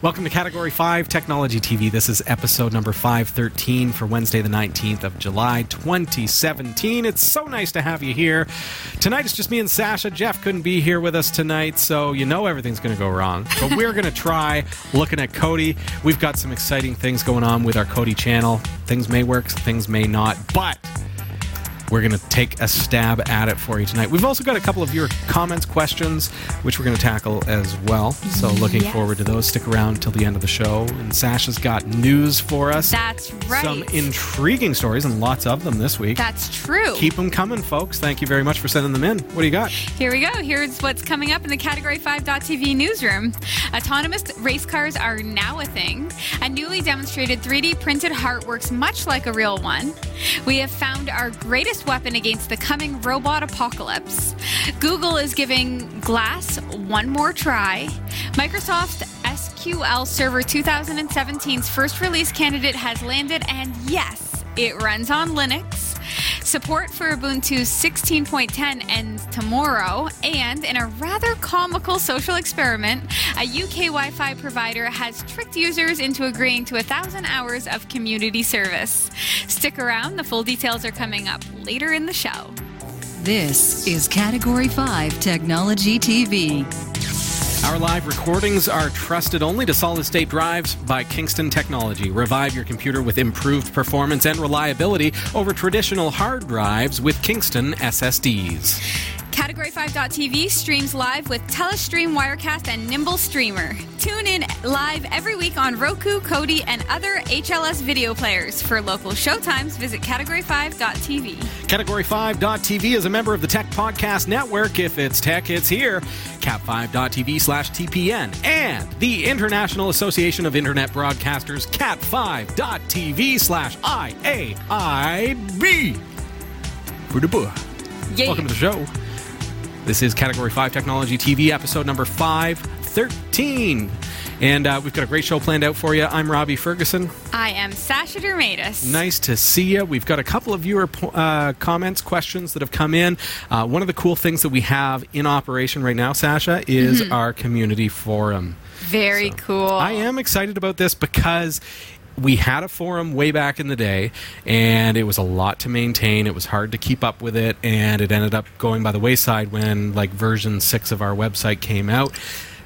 Welcome to Category 5 Technology TV. This is episode number 513 for Wednesday, the 19th of July, 2017. It's so nice to have you here. Tonight it's just me and Sasha. Jeff couldn't be here with us tonight, so you know everything's going to go wrong. But we're going to try looking at Kodi. We've got some exciting things going on with our Kodi channel. Things may work, things may not, but we're going to take a stab at it for you tonight. We've also got a couple of your comments, questions, which we're going to tackle as well. So mm-hmm. looking Yes. forward to those. Stick around till the end of the show. And Sasha's got news for us. That's right. Some intriguing stories and lots of them this week. That's true. Keep them coming, folks. Thank you very much for sending them in. What do you got? Here we go. Here's what's coming up in the Category 5.tv newsroom. Autonomous race cars are now a thing. A newly demonstrated 3D printed heart works much like a real one. We have found our greatest weapon against the coming robot apocalypse. Google is giving Glass one more try. Microsoft SQL Server 2017's first release candidate has landed, and yes, it runs on Linux. Support for Ubuntu 16.10 ends tomorrow, and in a rather comical social experiment, a UK Wi Fi provider has tricked users into agreeing to a thousand hours of community service. Stick around, the full details are coming up later in the show. This is Category 5 Technology TV. Our live recordings are trusted only to solid state drives by Kingston Technology. Revive your computer with improved performance and reliability over traditional hard drives with Kingston SSDs. Category 5.tv streams live with Telestream, Wirecast, and Nimble Streamer. Tune in live every week on Roku, Kodi, and other HLS video players. For local showtimes, visit category5.tv. Category5.tv is a member of the Tech Podcast Network. If it's tech, it's here. Cat5.tv slash TPN. And the International Association of Internet Broadcasters, cat5.tv slash IAIB. Welcome to the show. This is Category 5 Technology TV, episode number 513. And uh, we've got a great show planned out for you. I'm Robbie Ferguson. I am Sasha Dermatis. Nice to see you. We've got a couple of viewer po- uh, comments, questions that have come in. Uh, one of the cool things that we have in operation right now, Sasha, is our community forum. Very cool. I am excited about this because we had a forum way back in the day and it was a lot to maintain. It was hard to keep up with it and it ended up going by the wayside when like version 6 of our website came out.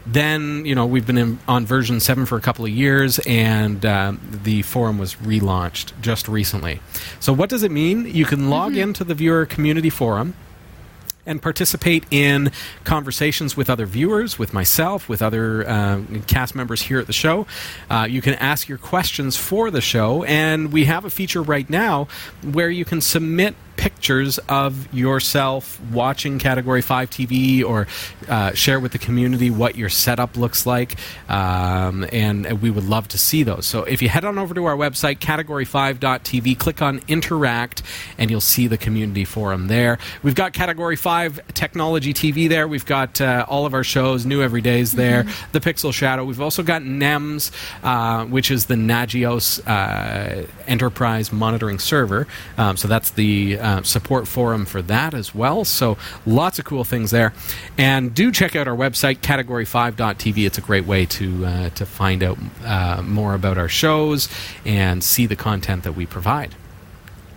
Then you know we've been in, on version 7 for a couple of years and uh, the forum was relaunched just recently. So what does it mean? You can log into the viewer community forum and participate in conversations with other viewers, with myself, with other uh, cast members here at the show. Uh, you can ask your questions for the show, and we have a feature right now where you can submit pictures of yourself watching Category 5 TV or uh, share with the community what your setup looks like, um, and we would love to see those. So if you head on over to our website, category5.tv, click on Interact, and you'll see the community forum there. We've got Category 5 Technology TV there. We've got uh, all of our shows, New Everydays there, The Pixel Shadow. We've also got NEMS, uh, which is the Nagios uh, Enterprise Monitoring Server. Um, so that's the uh, support forum for that as well. So lots of cool things there. And do check out our website, category5.tv. It's a great way to, uh, to find out uh, more about our shows and see the content that we provide.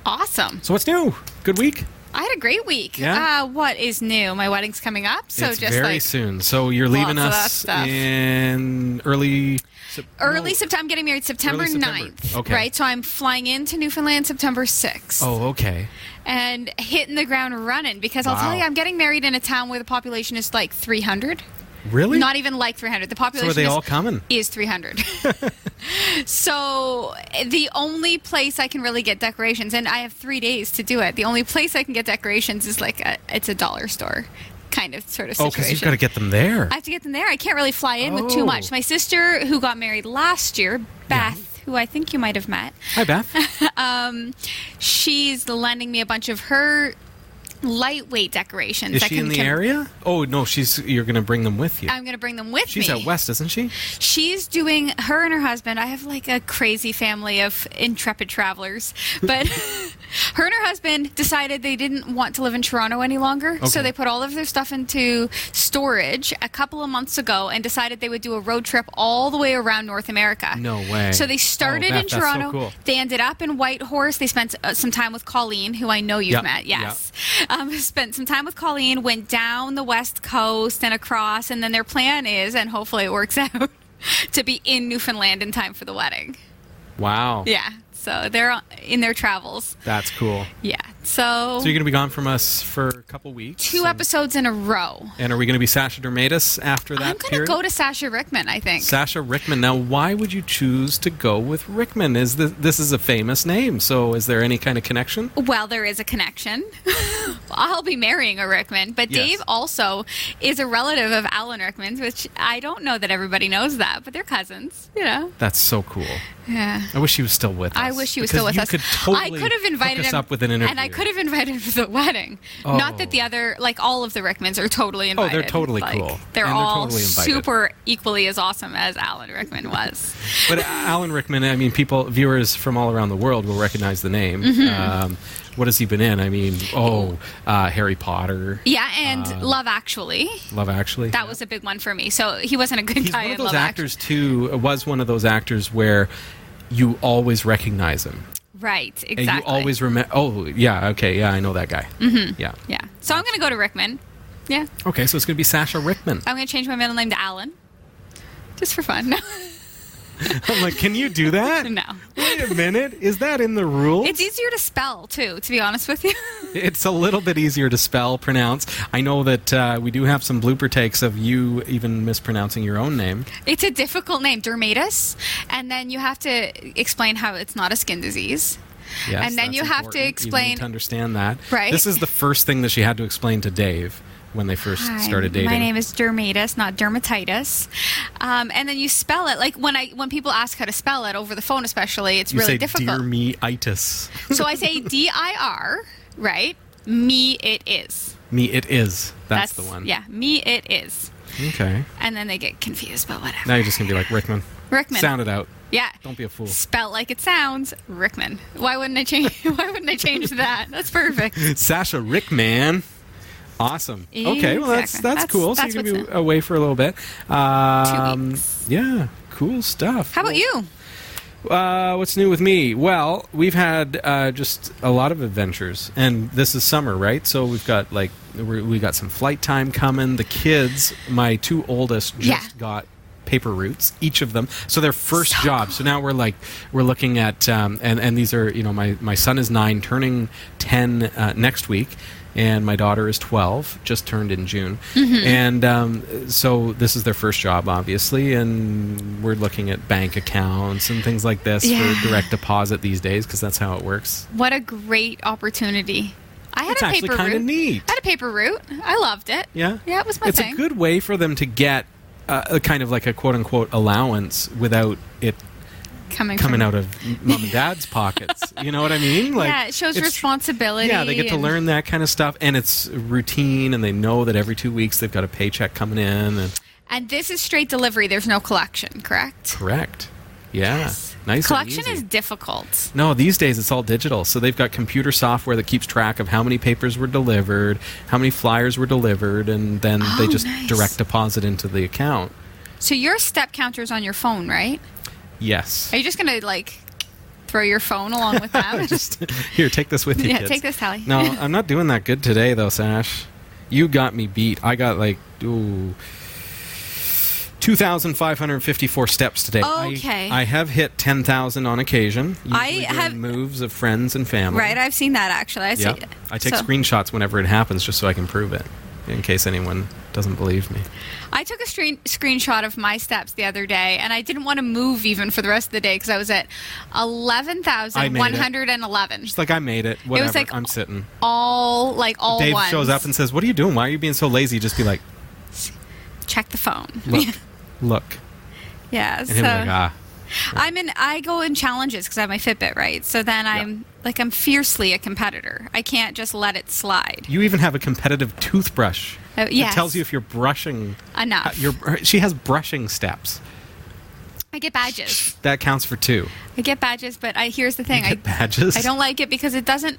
awesome. So what's new? Good week? I had a great week. Yeah? Uh, what is new? My wedding's coming up, so it's just very like soon. So you're leaving lots of that us in early Sep- early no. September. I'm getting married September September. 9th. Okay. Right, so I'm flying into Newfoundland September 6th. Oh, okay. and hitting the ground running because I'll tell you, I'm getting married in a town where the population is like 300. Really? Not even like 300. The so population are they is, all coming? is 300. so the only place I can really get decorations, and I have three days to do it. The only place I can get decorations is like a, it's a dollar store kind of sort of Oh, situation. because you've got to get them there. I have to get them there. I can't really fly in with Oh. too much. My sister, who got married last year, Beth, who I think you might have met, Hi, Beth. um, she's lending me a bunch of her lightweight decorations. Is she in the com- area? Oh no, she's. You're going to bring them with you. I'm going to bring them with you. She's me. out west, isn't she? She's doing her and her husband. I have like a crazy family of intrepid travelers, but Her and her husband decided they didn't want to live in Toronto any longer, so they put all of their stuff into storage a couple of months ago and decided they would do a road trip all the way around North America. No way. So they started Oh, in that's so Toronto. cool. They ended up in Whitehorse. They spent uh, some time with Colleen, who I know you've Yep, met. Yes, um, spent some time with Colleen. Went down the west coast and across, and then their plan is, and hopefully it works out, to be in Newfoundland in time for the wedding. Wow. Yeah. So they're in their travels. That's cool. Yeah. So, So you're going to be gone from us for a couple weeks. two and, episodes in a row. And are we going to be Sasha Dermatis after that I'm going to go to Sasha Rickman, I think. Sasha Rickman. Now, why would you choose to go with Rickman? Is this, this is a famous name? So, is there any kind of connection? well, there is a connection. I'll be marrying a Rickman, but Yes. Dave also is a relative of Alan Rickman's, which I don't know that everybody knows that, but they're cousins, you know. That's so cool. Yeah. I wish he was still with us. I wish he was still with us. Could totally I could have invited him up with an interview. and I could have invited him to the wedding. Not that the Oh. other, like all of the Rickmans, are totally invited. Oh, they're totally Like, cool. They're And they're all totally super equally as awesome as Alan Rickman was. But Alan Rickman, I mean, people, viewers from all around the world will recognize the name. Mm-hmm. Um, what has he been in? I mean, oh, uh, Harry Potter, Yeah, and Love Actually. Love Actually. That was a big one for me. So he wasn't a good He's guy one of those Love actors too. Was one of those actors where you always recognize him. Right, and exactly. you always remember. Oh, yeah, okay, yeah, I know that guy. Mm-hmm. Yeah. Yeah. So I'm going to go to Rickman. Yeah. Okay, so it's going to be Sasha Rickman. I'm going to change my middle name to Alan. Just for fun. I'm like, can you do that? no. Wait a minute, is that in the rules? It's easier to spell, too, to be honest with you. It's a little bit easier to spell, pronounce. I know that uh, we do have some blooper takes of you even mispronouncing your own name. It's a difficult name, dermatis, and then you have to explain how it's not a skin disease. Yes, And then you have to explain- to understand that. Right. This is the first thing that she had to explain to Dave when they first Hi, started dating. My name is dermatis, not dermatitis. Um, and then you spell it like when I when people ask how to spell it over the phone, especially, it's you really say difficult. "Dear me itis." so I say D I R, right? Me it is. me, it is. That's, the one. Yeah, me it is. Okay. And then they get confused, but whatever. Now you're just gonna be like Rickman. Rickman. Sound it out. Yeah. Don't be a fool. Spell like it sounds, Rickman. Why wouldn't I change? Why wouldn't I change that? That's perfect. Sasha Rickman. Awesome. Okay, well that's that's, That's- cool. that's so you're gonna be away for a little bit. Um, weeks. Yeah, cool stuff. How about you? Uh, what's new with me? Well, we've had uh, just a lot of adventures, and this is summer, right? So we've got like we're, we got some flight time coming. The kids, my two oldest, just Yeah. got paper routes, each of them. So their first So job. So now we're like we're looking at um, and and these are you know my my son is nine, turning ten uh, next week. And my daughter is 12, just turned in June. Mm-hmm. And um, so this is their first job, obviously. And we're looking at bank accounts and things like this Yeah. for direct deposit these days because that's how it works. What a great opportunity. I had It's a paper route. neat. I had a paper route. I loved it. Yeah? Yeah, it was my it's thing. a good way for them to get uh, a kind of like a quote unquote allowance without it coming coming out of mom and dad's pockets. You know what I mean? Like yeah, it shows responsibility. Yeah, they get to learn that kind of stuff, and it's routine, and they know that every two weeks they've got a paycheck coming in. And And this is straight delivery. There's no collection, correct? correct, yeah, Yes. nice. Collection is difficult. No, these days it's all digital. So they've got computer software that keeps track of how many papers were delivered, how many flyers were delivered, and then they Oh, just nice. direct deposit into the account. So your step counter's on your phone, right? Yes. Are you just gonna like throw your phone along with them? just here, take this with you. yeah, kids. take this, Tally. No, I'm not doing that good today, though, Sash. You got me beat. I got like ooh. 2,554 steps today. I- Okay. I, have hit 10,000 on occasion. I have- moves of friends and family. Right, I've seen that actually. I see. I take so- screenshots whenever it happens just so I can prove it in case anyone doesn't believe me. I took a screen, screenshot of my steps the other day, and I didn't want to move even for the rest of the day because I was at eleven thousand one hundred and eleven. Just like I made it. Whatever. like- I'm sitting. All like all Dave ones. shows up and says, "What are you doing? Why are you being so lazy?" Just be like, check the phone. "Look, look," yeah. and So like, "Ah." I'm in. I go in challenges because I have my Fitbit, right? So then I'm like I'm fiercely a competitor. I can't just let it slide. You even have a competitive toothbrush. Yes. It tells you if you're brushing. Enough. uh, You're, she has brushing steps. I get badges. That counts for two. I get badges, but I here's the thing. I Get badges. I don't like it because it doesn't.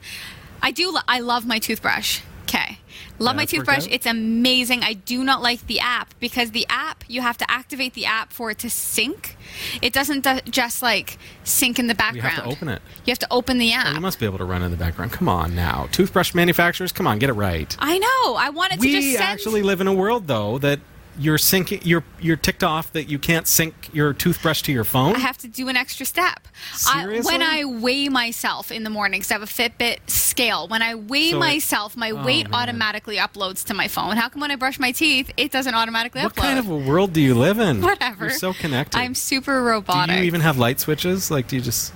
I do. I love my toothbrush. Okay. Love my toothbrush. It's amazing. I do not like the app because the app you have to activate the app for it to sync. It doesn't do- just like sync in the background. You have to open it. You have to open the Oh, app. you must be able to run in the background. Come on now, toothbrush manufacturers. Come on, get it right. I know. I wanted to we just send. actually live in a world though that you're syncing. You're you're ticked off that you can't sync your toothbrush to your phone. I have to do an extra step. I, Seriously? when I weigh myself in the morning, because I have a Fitbit scale, when I weigh So myself, my Oh, weight man. automatically uploads to my phone. How come when I brush my teeth, it doesn't automatically what upload? What kind of a world do you live in? Whatever. You're so connected. I'm super robotic do you even have light switches? Like, do you just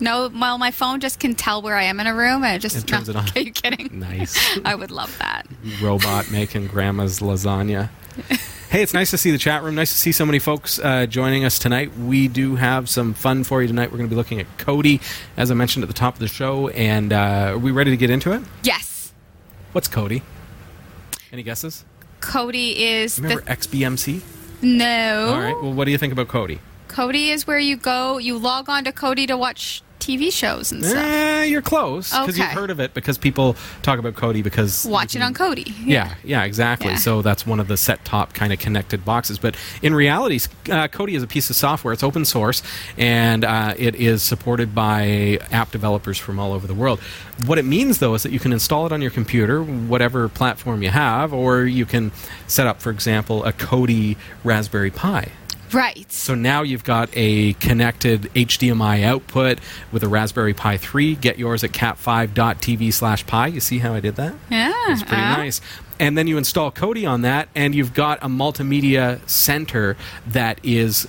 no, well, my phone just can tell where I am in a room, and it just It turns no, it on. Are you kidding? nice I would love that. robot making grandma's lasagna? Hey, it's nice to see the chat room. Nice to see so many folks uh, joining us tonight. We do have some fun for you tonight. We're going to be looking at Kodi, as I mentioned at the top of the show. And uh, are we ready to get into it? Yes, What's Kodi? Any guesses? Kodi is Remember the XBMC? no. All right. Well, what do you think about Kodi? Kodi is where you go. You log on to Kodi to watch TV shows and stuff. Eh, you're close because you've heard of it because people talk about Kodi because Watch it on Kodi. Yeah, yeah, exactly. Yeah. So that's one of the set top kind of connected boxes. But in reality, uh, Kodi is a piece of software. It's open source and uh, it is supported by app developers from all over the world. What it means, though, is that you can install it on your computer, whatever platform you have, or you can set up, for example, a Kodi Raspberry Pi. Right. So now you've got a connected HDMI output with a Raspberry Pi 3. Get yours at cat5.tv slash pi. You see how I did that? Yeah. It's pretty uh, nice. And then you install Kodi on that, and you've got a multimedia center that is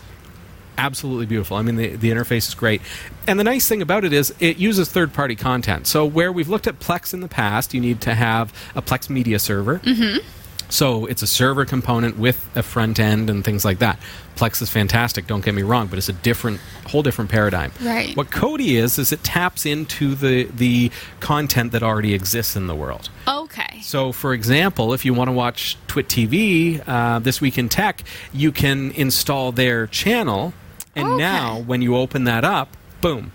absolutely beautiful. I mean, the, the interface is great. And the nice thing about it is it uses third party content. So, where we've looked at Plex in the past, you need to have a Plex media server. Mm-hmm. So it's a server component with a front end and things like that. Plex is fantastic, don't get me wrong, but it's a different, whole different paradigm. Right. What Kodi is is it taps into the the content that already exists in the world. Okay. So, for example, if you want to watch Twit TV uh, this week in tech, you can install their channel, and Okay. now when you open that up, boom,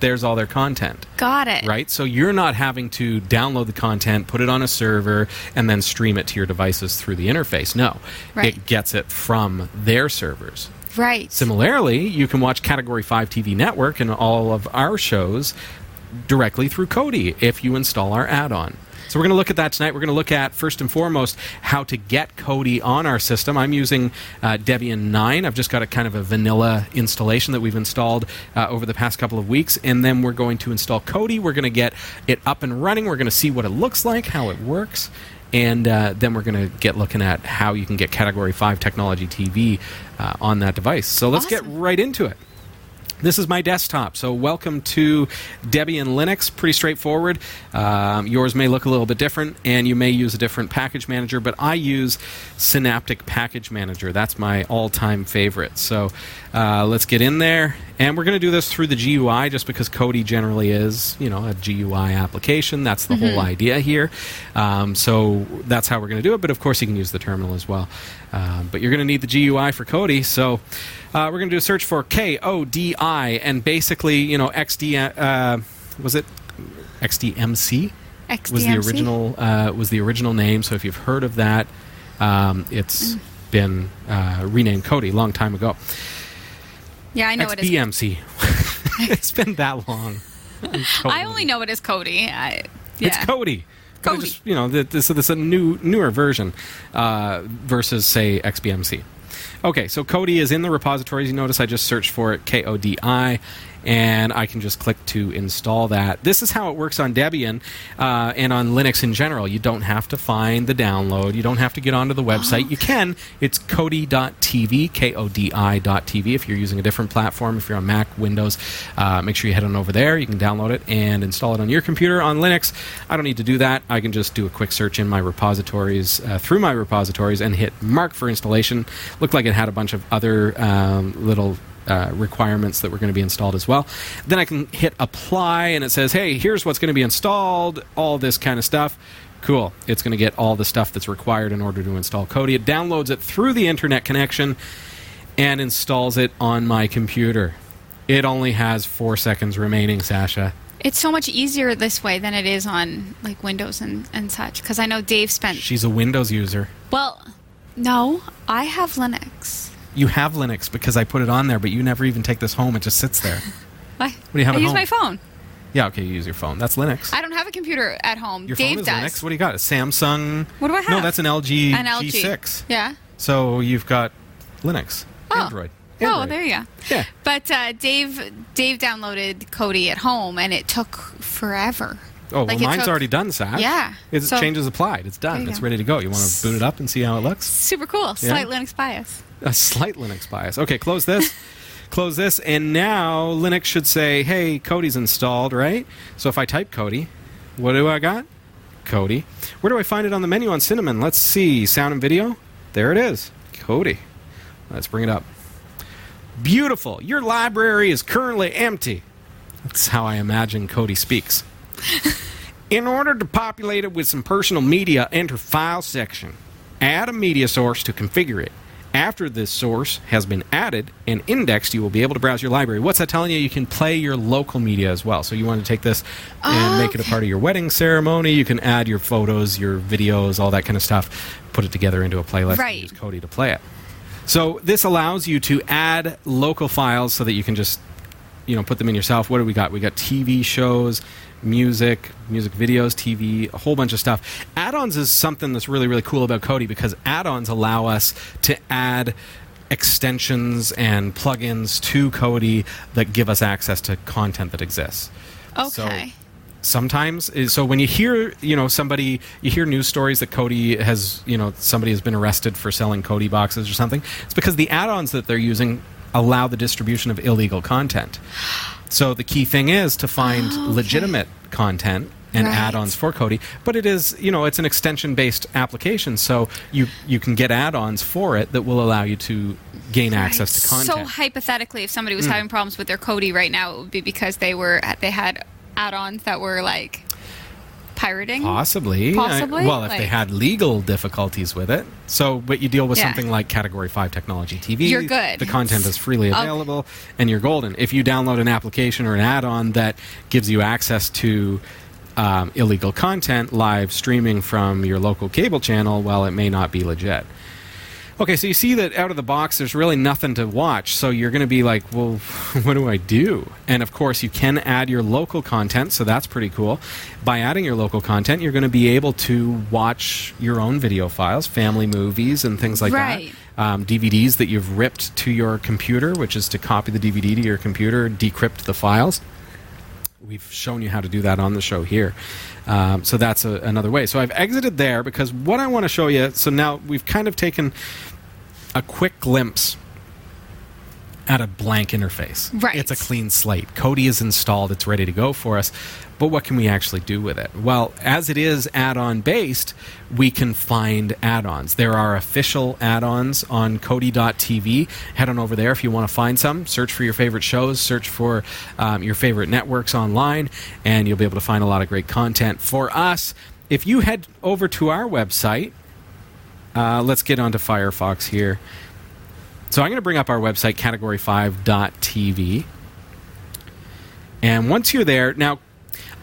there's all their content. Got it. Right? So you're not having to download the content, put it on a server, and then stream it to your devices through the interface. No, Right. it gets it from their servers. Right. Similarly, you can watch Category 5 TV Network and all of our shows directly through Kodi if you install our add on. So we're going to look at that tonight. We're going to look at first and foremost how to get Kodi on our system. I'm using uh, Debian 9. I've just got a kind of a vanilla installation that we've installed uh, over the past couple of weeks, and then we're going to install Kodi. We're going to get it up and running. We're going to see what it looks like, how it works, and uh, then we're going to get looking at how you can get Category 5 technology TV uh, on that device. So let's get right into it. This is my desktop, so welcome to Debian Linux. Pretty straightforward. Um, yours may look a little bit different, and you may use a different package manager, but I use Synaptic Package Manager. That's my all time favorite. So uh, let's get in there, and we're going to do this through the GUI just because Kodi generally is, you know, a GUI application. That's the whole idea here. Um, so that's how we're going to do it, but of course you can use the terminal as well. Um, but you're going to need the GUI for Kodi, so uh, we're going to do a search for K O D I, and basically, you know, XD uh, was it XDMC was the original uh, was the original name. So if you've heard of that, um, it's Mm. been uh, renamed Kodi a long time ago. Yeah, I know it is. XBMC. it's been that long. I'm I only know it as Kodi. I, yeah. It's Kodi. Kodi. Just, you know, th- this, this is a new newer version uh, versus say XBMC. Okay, so Kodi is in the repositories. You notice I just searched for it, K O D I, and I can just click to install that. This is how it works on Debian uh, and on Linux in general. You don't have to find the download. You don't have to get onto the website. You can. It's Kodi.tv, K O D I.tv. If you're using a different platform, if you're on Mac, Windows, uh, make sure you head on over there. You can download it and install it on your computer. On Linux, I don't need to do that. I can just do a quick search in my repositories, uh, through my repositories, and hit mark for installation. Looked like it had a bunch of other um, little uh, requirements that were going to be installed as well. Then I can hit apply, and it says, "Hey, here's what's going to be installed." All this kind of stuff. Cool. It's going to get all the stuff that's required in order to install Kodi. It downloads it through the internet connection, and installs it on my computer. It only has four seconds remaining, Sasha. It's so much easier this way than it is on like Windows and, and such. Because I know Dave spent. She's a Windows user. Well, no, I have Linux. You have Linux because I put it on there, but you never even take this home. It just sits there. Why? What? do you have I use home? my phone. Yeah, okay, you use your phone. That's Linux. I don't have a computer at home. your Dave phone is does. Linux. What do you got? A Samsung? What do I have? No, that's an LG An LG. G6. Yeah. So you've got Linux, Oh. Android. Oh, there you go. Yeah. But uh, Dave Dave downloaded Kodi at home, and it took forever. Oh, Like, well, mine's took- already done, Sash. Yeah. It's So- changes applied. It's done. It's go. ready to go. You want to boot it up and see how it looks? Super cool. Slight Linux bias. A slight Linux bias. Okay, close this. close this. And now Linux should say, hey, Kodi's installed, right? So if I type Kodi, what do I got? Kodi. Where do I find it on the menu on Cinnamon? Let's see. Sound and video. There it is. Kodi. Let's bring it up. Beautiful. Your library is currently empty. That's how I imagine Kodi speaks. In order to populate it with some personal media, enter File section. Add a media source to configure it. After this source has been added and indexed, you will be able to browse your library. What's that telling you? You can play your local media as well. So you want to take this and Oh, make it a part of your wedding ceremony. You can add your photos, your videos, all that kind of stuff. Put it together into a playlist Right. and use Kodi to play it. So this allows you to add local files so that you can just you know put them in yourself. What do we got? We got TV shows, music, music videos, TV, a whole bunch of stuff. Add-ons is something that's really really cool about kodi because add-ons allow us to add extensions and plugins to kodi that give us access to content that exists. So- Okay. sometimes eh, so when you hear you know somebody you hear news stories that Kodi has you know somebody has been arrested for selling Kodi boxes or something it's because the add-ons that they're using allow the distribution of illegal content so the key thing is to find Oh, okay. legitimate content and Right. add-ons for Kodi but it is you know it's an extension based application so you you can get add-ons for it that will allow you to gain access to content. So hypothetically, if somebody was mm. having problems with their Kodi right now, it would be because they were they had add-ons that were like pirating. Possibly. Possibly? I- well, if they had legal difficulties with it. So, but you deal with Yeah. something like Category 5 Technology TV. You're good. The content is freely Okay. available, and you're golden. If you download an application or an add on that gives you access to um, illegal content live streaming from your local cable channel, well, it may not be legit. Okay, so you see that out of the box, there's really nothing to watch. So you're going to be like, well, what do I do? And of course, you can add your local content, so that's pretty cool. By adding your local content, you're going to be able to watch your own video files, family movies, and things like Right. that. Um, DVDs that you've ripped to your computer, which is to copy the DVD to your computer, decrypt the files. We've shown you how to do that on the show here. Um, so that's a, another way. So I've exited there because what I want to show you. So now we've kind of taken a quick glimpse at a blank interface. Right. It's a clean slate. Kodi is installed, it's ready to go for us. But what can we actually do with it? Well, as it is add on based, we can find add ons. There are official add ons on Kodi.tv. Head on over there if you want to find some. Search for your favorite shows, search for um, your favorite networks online, and you'll be able to find a lot of great content. For us, if you head over to our website, uh, let's get onto Firefox here. So I'm going to bring up our website, category5.tv. And once you're there, now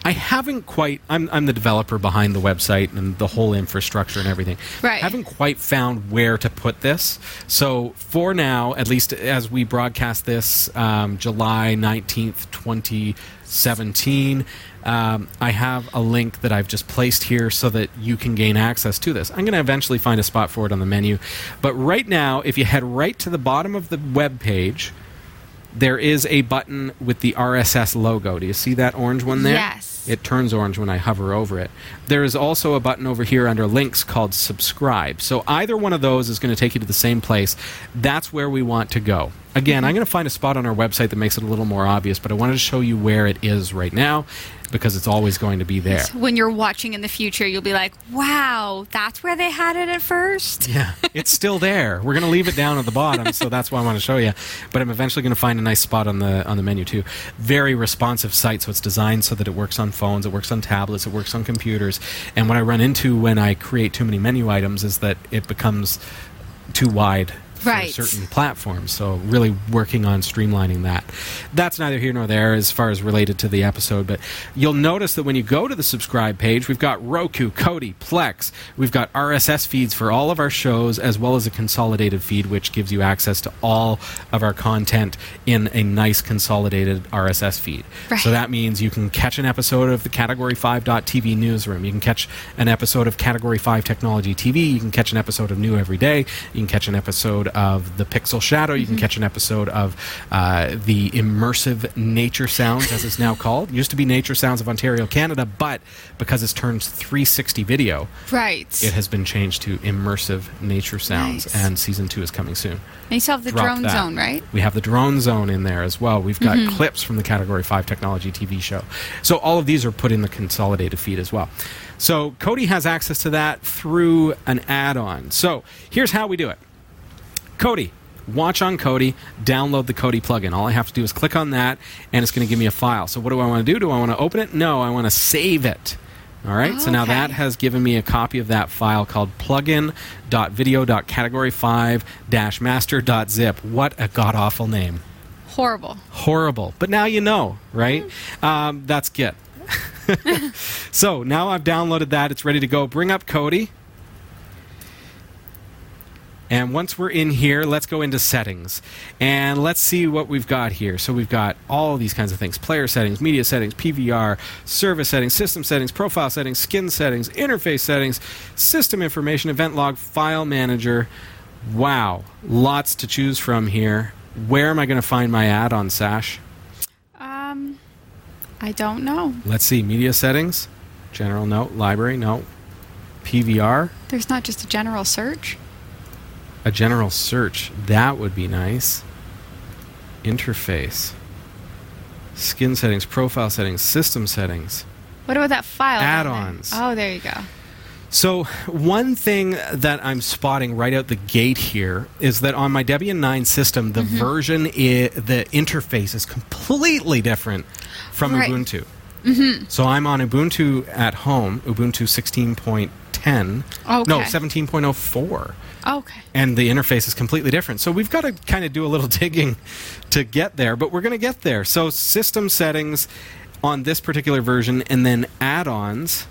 I haven't quite, I'm, I'm the developer behind the website and the whole infrastructure and everything. Right. I haven't quite found where to put this. So for now, at least as we broadcast this um, July 19th, 2017, um, I have a link that I've just placed here so that you can gain access to this. I'm going to eventually find a spot for it on the menu. But right now, if you head right to the bottom of the web page, there is a button with the RSS logo. Do you see that orange one there? Yes. It turns orange when I hover over it. There is also a button over here under links called subscribe. So either one of those is going to take you to the same place. That's where we want to go. Again, mm-hmm. I'm going to find a spot on our website that makes it a little more obvious, but I wanted to show you where it is right now because it's always going to be there. When you're watching in the future, you'll be like, "Wow, that's where they had it at first. Yeah, it's still there. We're going to leave it down at the bottom, so that's why I want to show you. But I'm eventually going to find a nice spot on the on the menu too. Very responsive site, so it's designed so that it works on phones, it works on tablets, it works on computers. And what I run into when I create too many menu items is that it becomes too wide Right. for certain platforms. So really working on streamlining that. That's neither here nor there as far as related to the episode, but you'll notice that when you go to the subscribe page, we've got Roku, Kodi, Plex, we've got RSS feeds for all of our shows, as well as a consolidated feed, which gives you access to all of our content in a nice consolidated RSS feed. Right. So that means you can catch an episode of the Category 5.tv newsroom. You can catch an episode of Category 5 Technology TV. You can catch an episode of New Every Day. You can catch an episode of The Pixel Shadow. You can catch an episode of uh, the Immersive Nature Sounds, as it's now called. It used to be Nature Sounds of Ontario, Canada, but because it's turned 360 video, Right. it has been changed to Immersive Nature Sounds, Nice. and season two is coming soon. and you still have the Drop drone that. zone, right? We have the drone zone in there as well. We've got clips from the Category 5 Technology TV show. So all of these are put in the consolidated feed as well. So Kodi has access to that through an add on. So here's how we do it Kodi. Watch on Kodi, download the Kodi plugin. All I have to do is click on that, and it's going to give me a file. So, what do I want to do? Do I want to open it? No, I want to save it. All right, so now Okay. that has given me a copy of that file called plugin.video.category5-master.zip. What a god awful name. Horrible. Horrible. But now you know, right? Um, that's Git. so now I've downloaded that. It's ready to go. Bring up Kodi. And once we're in here, let's go into settings. And let's see what we've got here. So we've got all these kinds of things player settings, media settings, PVR, service settings, system settings, profile settings, skin settings, interface settings, system information, event log, file manager. Wow, lots to choose from here. Where am I going to find my add on, Sash? Um, I don't know. Let's see. Media settings, general note, library, no. PVR, There's not just a general search a general search. That would be nice. Interface. Skin settings, profile settings, system settings. What about that file? Add ons. Oh, there you go. So, one thing that I'm spotting right out the gate here is that on my Debian 9 system, the mm-hmm. version, I- the interface is completely different from right. Ubuntu. Mm-hmm. So, I'm on Ubuntu at home, Ubuntu 16.1 10. Okay. No, 17.04. Okay. And the interface is completely different. So we've got to kind of do a little digging to get there, but we're going to get there. So system settings on this particular version and then add ons.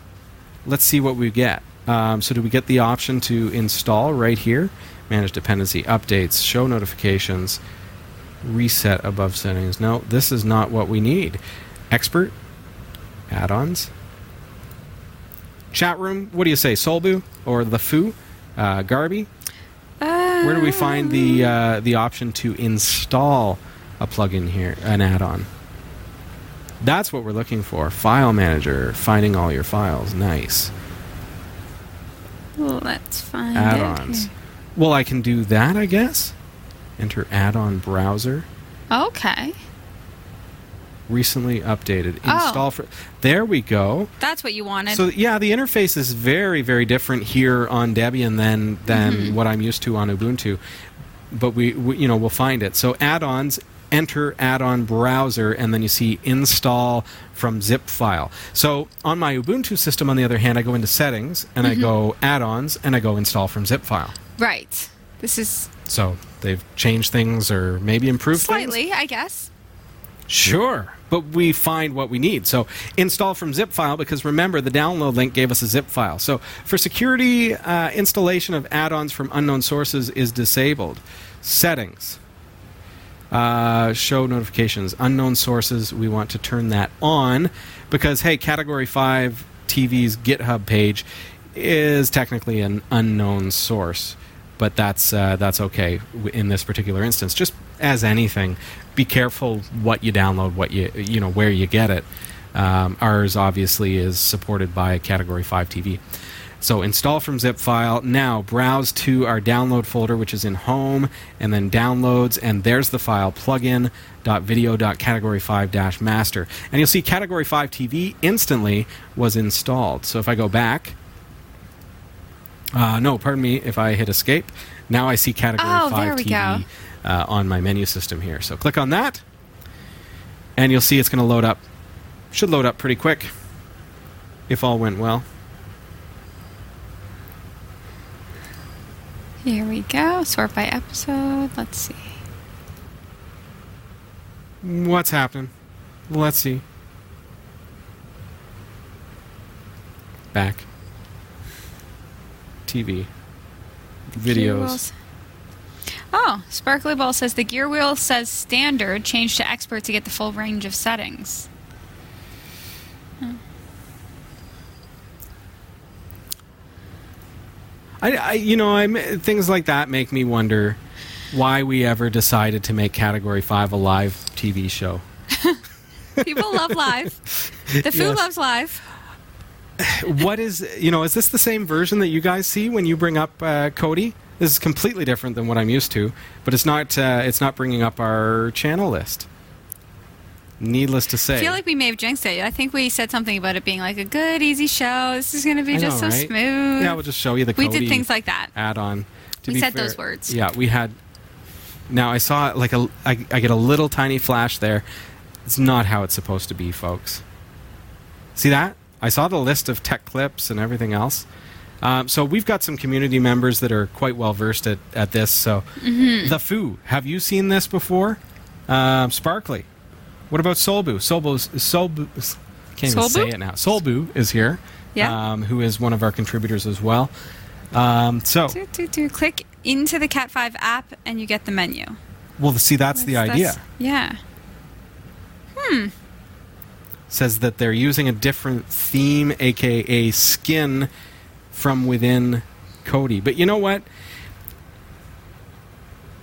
Let's see what we get. Um, so do we get the option to install right here? Manage dependency updates, show notifications, reset above settings. No, this is not what we need. Expert, add ons chat room. What do you say, Solbu or the Foo, uh, Garby? Where do we find the uh, the option to install a plugin here, an add-on? That's what we're looking for. File manager, finding all your files. Nice. Let's find Add-ons. Well, I can do that, I guess. Enter add-on browser. Okay. Recently updated. Oh. Install for. There we go. That's what you wanted. So yeah, the interface is very, very different here on Debian than than Mm-hmm. what I'm used to on Ubuntu. But we, we, you know, we'll find it. So add-ons, enter add-on browser, and then you see install from zip file. So on my Ubuntu system, on the other hand, I go into settings and Mm-hmm. I go add-ons and I go install from zip file. right. This is So they've changed things or maybe improved things. slightly, I guess. Sure, but we find what we need. So install from zip file because remember the download link gave us a zip file. So for security, uh, installation of add-ons from unknown sources is disabled. Settings. Uh, show notifications. Unknown sources, we want to turn that on because, hey, Category 5 TV's GitHub page is technically an unknown source, but that's, uh, that's okay in this particular instance. Just as anything, be careful what you download, what you, you know, where you get it. Um, ours obviously is supported by Category 5 TV. So install from zip file. Now browse to our download folder, which is in home, and then downloads, and there's the file plugin.video.category5-master. And you'll see Category 5 TV instantly was installed. So if I go back, uh, no, pardon me, if I hit escape, now I see Category Oh, 5 there we TV uh, on my menu system here. So click on that, and you'll see it's going to load up. Should load up pretty quick if all went well. Here we go. Sort by episode. Let's see. What's happening? Let's see. Back. TV. Videos. Oh, Sparkly Ball says the gear wheel says standard. Change to expert to get the full range of settings. I, I you know, I things like that make me wonder why we ever decided to make Category Five a live TV show. People love live. The food Yes. loves live. what is you know is this the same version that you guys see when you bring up uh, Kodi? This is completely different than what I'm used to, but it's not uh, it's not bringing up our channel list. Needless to say, I feel like we may have jinxed it. I think we said something about it being like a good, easy show. This is going to be I just know, so right? smooth. yeah, we'll just show you the we Cody did things like that. add-on. To We said fair- those words. Yeah, we had. Now I saw like a I, I get a little tiny flash there. It's not how it's supposed to be, folks. See that? I saw the list of tech clips and everything else. Um, so we've got some community members that are quite well versed at, at this. So Mm-hmm. the Foo, have you seen this before? Um, Sparkly. What about Solbu? Solbu's Solbu. Can't even Solbu? say it now. Solbu is here. Yeah. Um, who is one of our contributors as well. Um, so Do, do, do. Click into the Cat 5 app and you get the menu. well, see, that's the idea. That's- yeah. Hmm says that they're using a different theme, aka skin, from within Kodi. But you know what?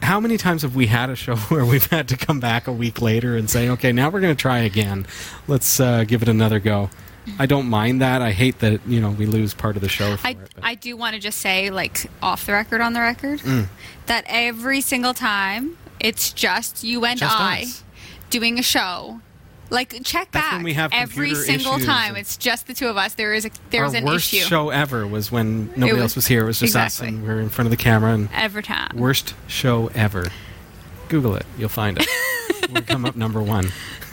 How many times have we had a show where we've had to come back a week later and say, okay, now we're going to try again. Let's uh, give it another go. I don't mind that. I hate that you know we lose part of the show for I, it. I do want to just say, like, off the record, on the record, Mm. that every single time it's just you and Just I us. doing a show. Like, check That's back. we have every single time it's just the two of us. There is a there's Our an worst issue show ever was when nobody was- else was here. It was just us and we are in front of the camera and every time. worst show ever. Google it, you'll find it. we'll come up number one.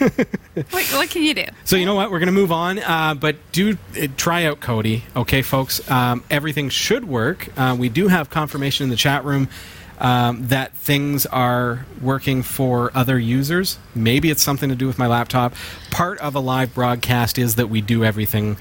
What, what can you do? So you know what? We're going to move on, uh, but do uh, try out Kodi, okay, folks? Um, everything should work. Uh, we do have confirmation in the chat room um, that things are working for other users. Maybe it's something to do with my laptop. Part of a live broadcast is that we do everything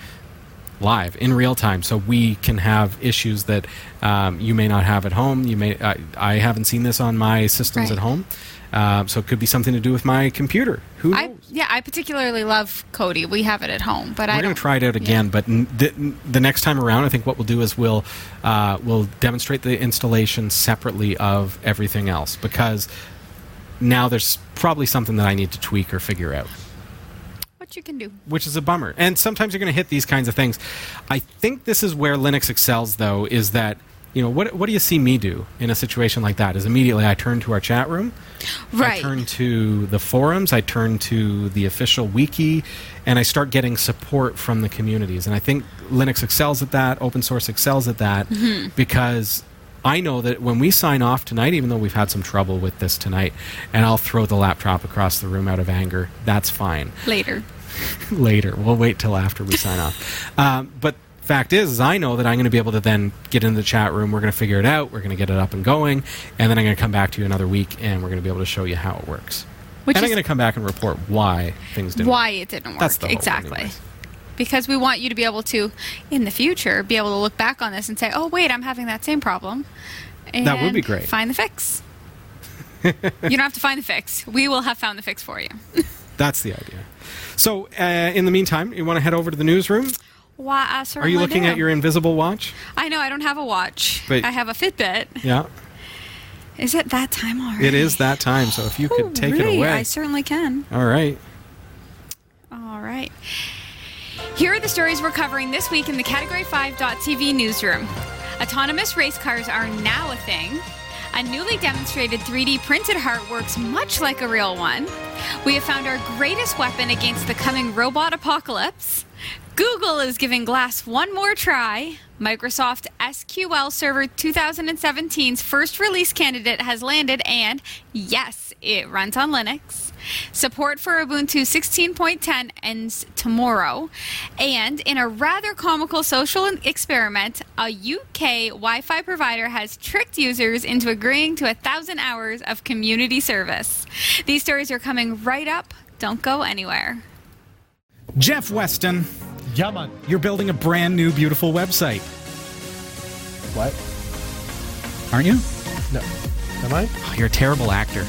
live in real time, so we can have issues that um, you may not have at home. You may I, I haven't seen this on my systems Right. at home, uh, so it could be something to do with my computer. Who knows? I yeah, I particularly love Kodi. We have it at home, but I We're going don't. to try it out again, but n- the, the next time around, I think what we'll do is we'll uh, we'll demonstrate the installation separately of everything else because now there's probably something that I need to tweak or figure out, What you can do? which is a bummer. And sometimes you're going to hit these kinds of things. I think this is where Linux excels, though, is that you know what what do you see me do in a situation like that? Is immediately I turn to our chat room. Right. I turn to the forums, I turn to the official wiki, and I start getting support from the communities. And I think Linux excels at that, open source excels at that, Mm-hmm. because I know that when we sign off tonight, even though we've had some trouble with this tonight, and I'll throw the laptop across the room out of anger, that's fine. Later. Later, we'll wait till after we sign off. Um, but fact is, is I know that I'm going to be able to then get into the chat room. We're going to figure it out. We're going to get it up and going, and then I'm going to come back to you another week, and we're going to be able to show you how it works. Which and I'm going to come back and report why things didn't. why it didn't work. That's the exactly. Because we want you to be able to, in the future, be able to look back on this and say, "Oh, wait, I'm having that same problem." And That would be great. Find the fix. you don't have to find the fix. We will have found the fix for you. That's the idea. So, uh, in the meantime, you want to head over to the newsroom? Why? I Are you looking do. at your invisible watch? I know I don't have a watch. But- I have a Fitbit. Yeah, Is it that time already? it is that time. So if you could Oh, take really? it away. I certainly can. All right. All right. Here are the stories we're covering this week in the Category 5.tv newsroom. Autonomous race cars are now a thing. A newly demonstrated 3D printed heart works much like a real one. We have found our greatest weapon against the coming robot apocalypse. Google is giving Glass one more try. Microsoft SQL Server 2017's first release candidate has landed, and yes, it runs on Linux. Support for Ubuntu 16.10 ends tomorrow. And in a rather comical social experiment, a UK Wi Fi provider has tricked users into agreeing to a thousand hours of community service. These stories are coming right up. Don't go anywhere. Jeff Weston, Yeah, man. you're building a brand new, beautiful website, What? aren't you? No. Am I? Oh, you're a terrible actor.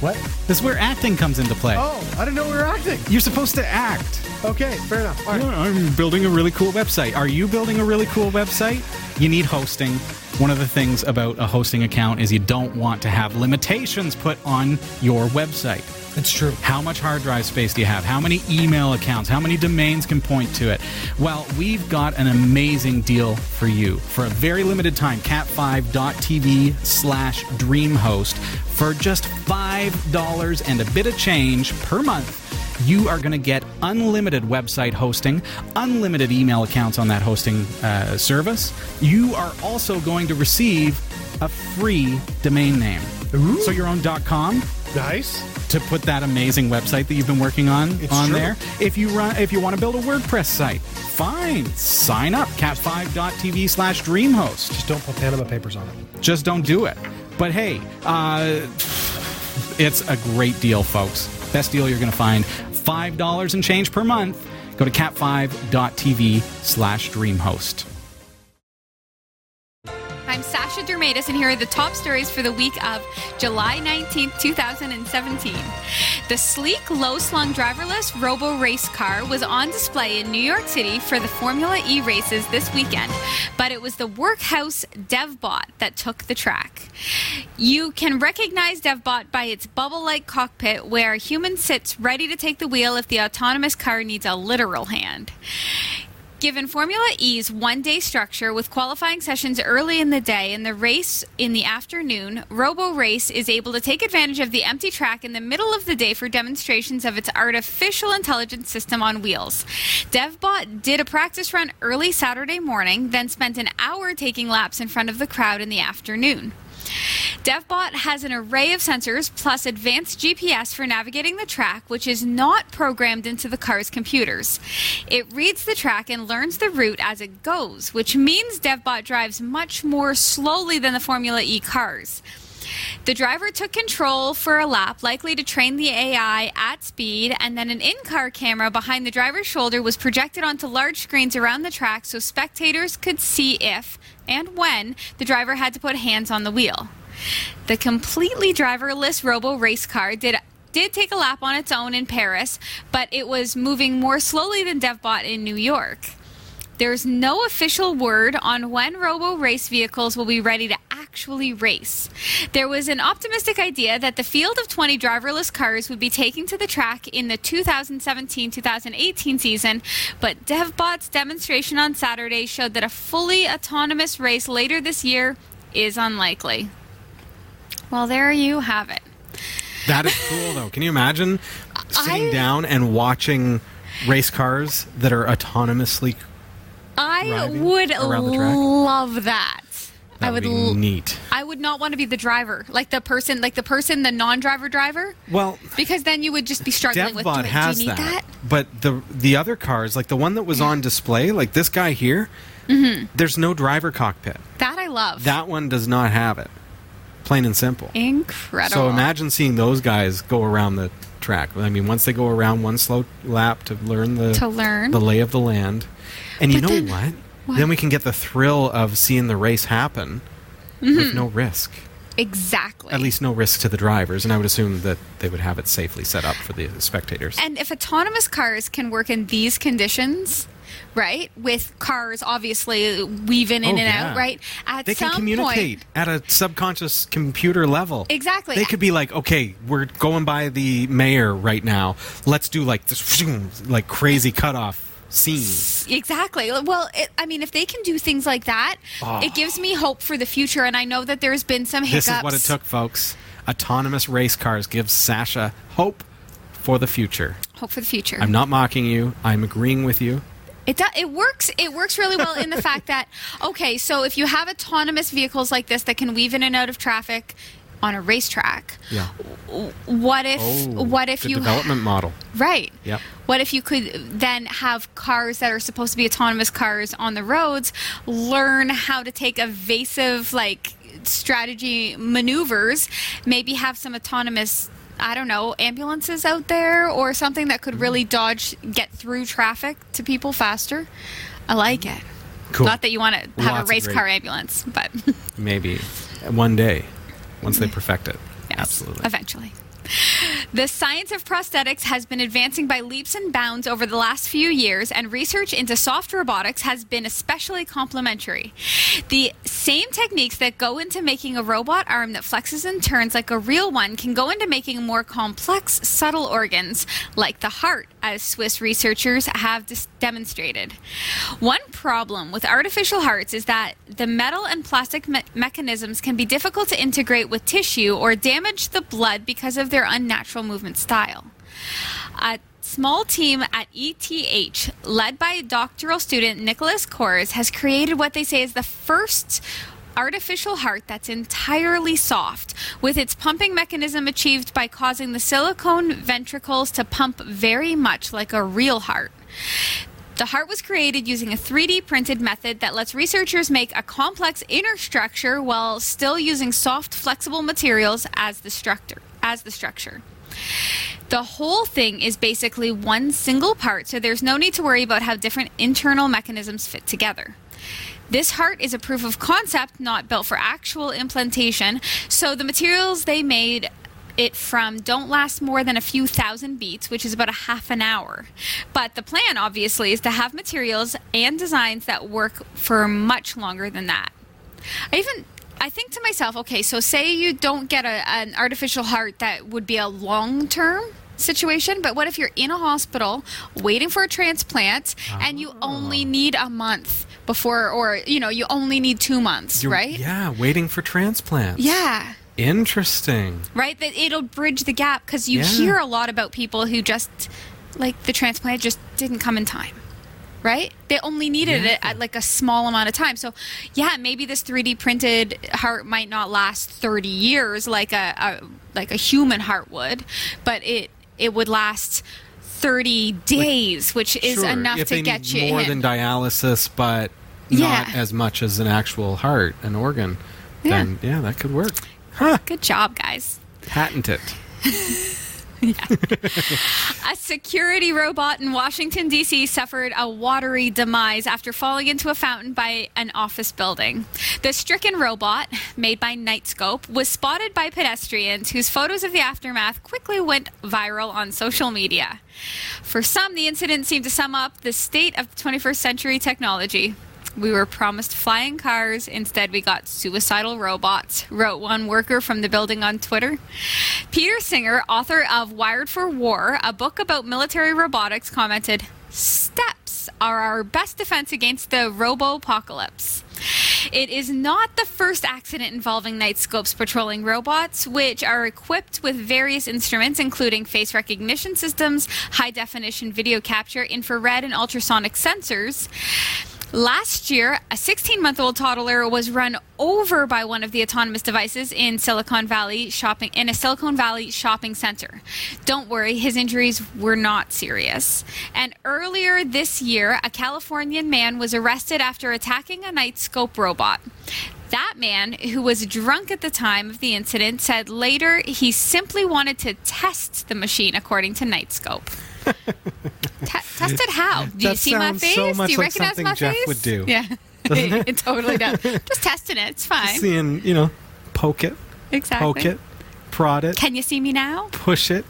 What? This is where acting comes into play. Oh, I didn't know we were acting. You're supposed to act. Okay, fair enough. All right. Yeah, I'm building a really cool website. Are you building a really cool website? You need hosting. One of the things about a hosting account is you don't want to have limitations put on your website. It's true. How much hard drive space do you have? How many email accounts? How many domains can point to it? Well, we've got an amazing deal for you. For a very limited time, cat5.tv slash dreamhost for just $5 and a bit of change per month. You are going to get unlimited website hosting, unlimited email accounts on that hosting uh, service. You are also going to receive a free domain name. Ooh. So your own .com, Nice. to put that amazing website that you've been working on It's on true. there. If you run, if you want to build a WordPress site, fine. Sign up cat5.tv slash dreamhost. Just don't put Panama Papers on it. Just don't do it. But hey, uh, it's a great deal, folks. Best deal you're going to find. Five dollars and change per month. Go to cat5.tv slash dreamhost. I'm Sasha Dermatis, and here are the top stories for the week of July 19th, 2017. The sleek, low slung, driverless Roborace car was on display in New York City for the Formula E races this weekend, but it was the Workhouse DevBot that took the track. You can recognize DevBot by its bubble like cockpit, where a human sits ready to take the wheel if the autonomous car needs a literal hand. Given Formula E's one day structure with qualifying sessions early in the day and the race in the afternoon, Roborace is able to take advantage of the empty track in the middle of the day for demonstrations of its artificial intelligence system on wheels. DevBot did a practice run early Saturday morning, then spent an hour taking laps in front of the crowd in the afternoon. DevBot has an array of sensors plus advanced GPS for navigating the track, which is not programmed into the car's computers. It reads the track and learns the route as it goes, which means DevBot drives much more slowly than the Formula E cars. The driver took control for a lap, likely to train the AI at speed, and then an in car camera behind the driver's shoulder was projected onto large screens around the track so spectators could see if and when the driver had to put hands on the wheel. The completely driverless Roborace car did did take a lap on its own in Paris, but it was moving more slowly than DevBot in New York. There's no official word on when Roborace vehicles will be ready to actually race. There was an optimistic idea that the field of 20 driverless cars would be taken to the track in the 2017 2018 season, but DevBot's demonstration on Saturday showed that a fully autonomous race later this year is unlikely. Well, there you have it. That is cool, though. Can you imagine sitting I- down and watching race cars that are autonomously? I would around the track? love that. That I would be l- neat. I would not want to be the driver, like the person, like the person, the non-driver driver, Well, because then you would just be struggling with. DevBot I- do has you need that, that? but the the other cars, like the one that was on display, like this guy here, Mm-hmm. there's no driver cockpit. That I love. That one does not have it. Plain and simple. incredible. So imagine seeing those guys go around the track. I mean, once they go around one slow lap to learn the To learn. the lay of the land, and you But know then- what? what? Then we can get the thrill of seeing the race happen Mm-hmm. with no risk. exactly. At least no risk to the drivers, and I would assume that they would have it safely set up for the spectators. And if autonomous cars can work in these conditions, right, with cars obviously weaving in Oh, and yeah. out, right, at they can communicate point, at a subconscious computer level. Exactly. They could be like, okay, we're going by the mayor right now. Let's do like this, like crazy cutoff scene. Exactly. Well, it, I mean, if they can do things like that, ah. it gives me hope for the future. And I know that there's been some hiccups. This is what it took, folks. Autonomous race cars give Sasha hope for the future. Hope for the future. I'm not mocking you. I'm agreeing with you. It do, it works. It works really well in the fact that okay, so if you have autonomous vehicles like this that can weave in and out of traffic, on a racetrack. Yeah. What if Oh, what if you development model? Right. Yep. What if you could then have cars that are supposed to be autonomous cars on the roads learn how to take evasive like strategy maneuvers, maybe have some autonomous I don't know, ambulances out there or something that could mm-hmm. really dodge get through traffic to people faster. I like mm-hmm. it. Cool. Not that you want to have Lots a race car ambulance, but Maybe one day, once they perfect it. Yes, Absolutely. Eventually. The science of prosthetics has been advancing by leaps and bounds over the last few years, and research into soft robotics has been especially complementary. The same techniques that go into making a robot arm that flexes and turns like a real one can go into making more complex, subtle organs, like the heart, as Swiss researchers have dis- demonstrated. One problem with artificial hearts is that the metal and plastic me- mechanisms can be difficult to integrate with tissue or damage the blood because of their unnatural movement style. A small team at ETH, led by doctoral student Nicholas Cohrs, has created what they say is the first artificial heart that's entirely soft, with its pumping mechanism achieved by causing the silicone ventricles to pump very much like a real heart. The heart was created using a 3D printed method that lets researchers make a complex inner structure while still using soft, flexible materials as the structure. As the structure. The whole thing is basically one single part, so there's no need to worry about how different internal mechanisms fit together. This heart is a proof of concept, not built for actual implantation, so the materials they made it from don't last more than a few thousand beats, which is about a half an hour. But the plan, obviously, is to have materials and designs that work for much longer than that. I even I think to myself, okay, so say you don't get a, an artificial heart that would be a long term situation, but what if you're in a hospital waiting for a transplant and you only ah. need a month before, or you know, you only need two months, You're- right? Yeah, waiting for transplants. Yeah. Interesting. Right? That it'll bridge the gap because you Yeah. hear a lot about people who just, like, the transplant just didn't come in time. Right? They only needed it at like a small amount of time. So, yeah, maybe this 3D printed heart might not last 30 years like a, a like a human heart would, but it it would last 30 days, which is Sure, enough to get you more in. than dialysis, but Yeah. not as much as an actual heart, an organ. Yeah. Then yeah, that could work. Huh. Good job, guys. Patent it. A security robot in Washington, D.C. suffered a watery demise after falling into a fountain by an office building. The stricken robot, made by Knightscope, was spotted by pedestrians whose photos of the aftermath quickly went viral on social media. For some, the incident seemed to sum up the state of 21st century technology. We were promised flying cars, instead, we got suicidal robots, wrote one worker from the building on Twitter. Peter Singer, author of Wired for War, a book about military robotics, commented Steps are our best defense against the robo apocalypse. It is not the first accident involving Knightscope's patrolling robots, which are equipped with various instruments, including face recognition systems, high definition video capture, infrared, and ultrasonic sensors. Last year, a 16 month old toddler was run over by one of the autonomous devices in Silicon Valley shopping in a Silicon Valley shopping center. Don't worry, his injuries were not serious. And earlier this year, a Californian man was arrested after attacking a Knightscope robot. That man, who was drunk at the time of the incident, said later he simply wanted to test the machine, according to Knightscope. Te- test it how? Do you That see my face? so much do you like recognize something my Jeff face? would do, Yeah, it? totally does. Just testing it. It's fine. Seeing, you know, poke it, exactly. poke it, prod it, Can you see me now? push it.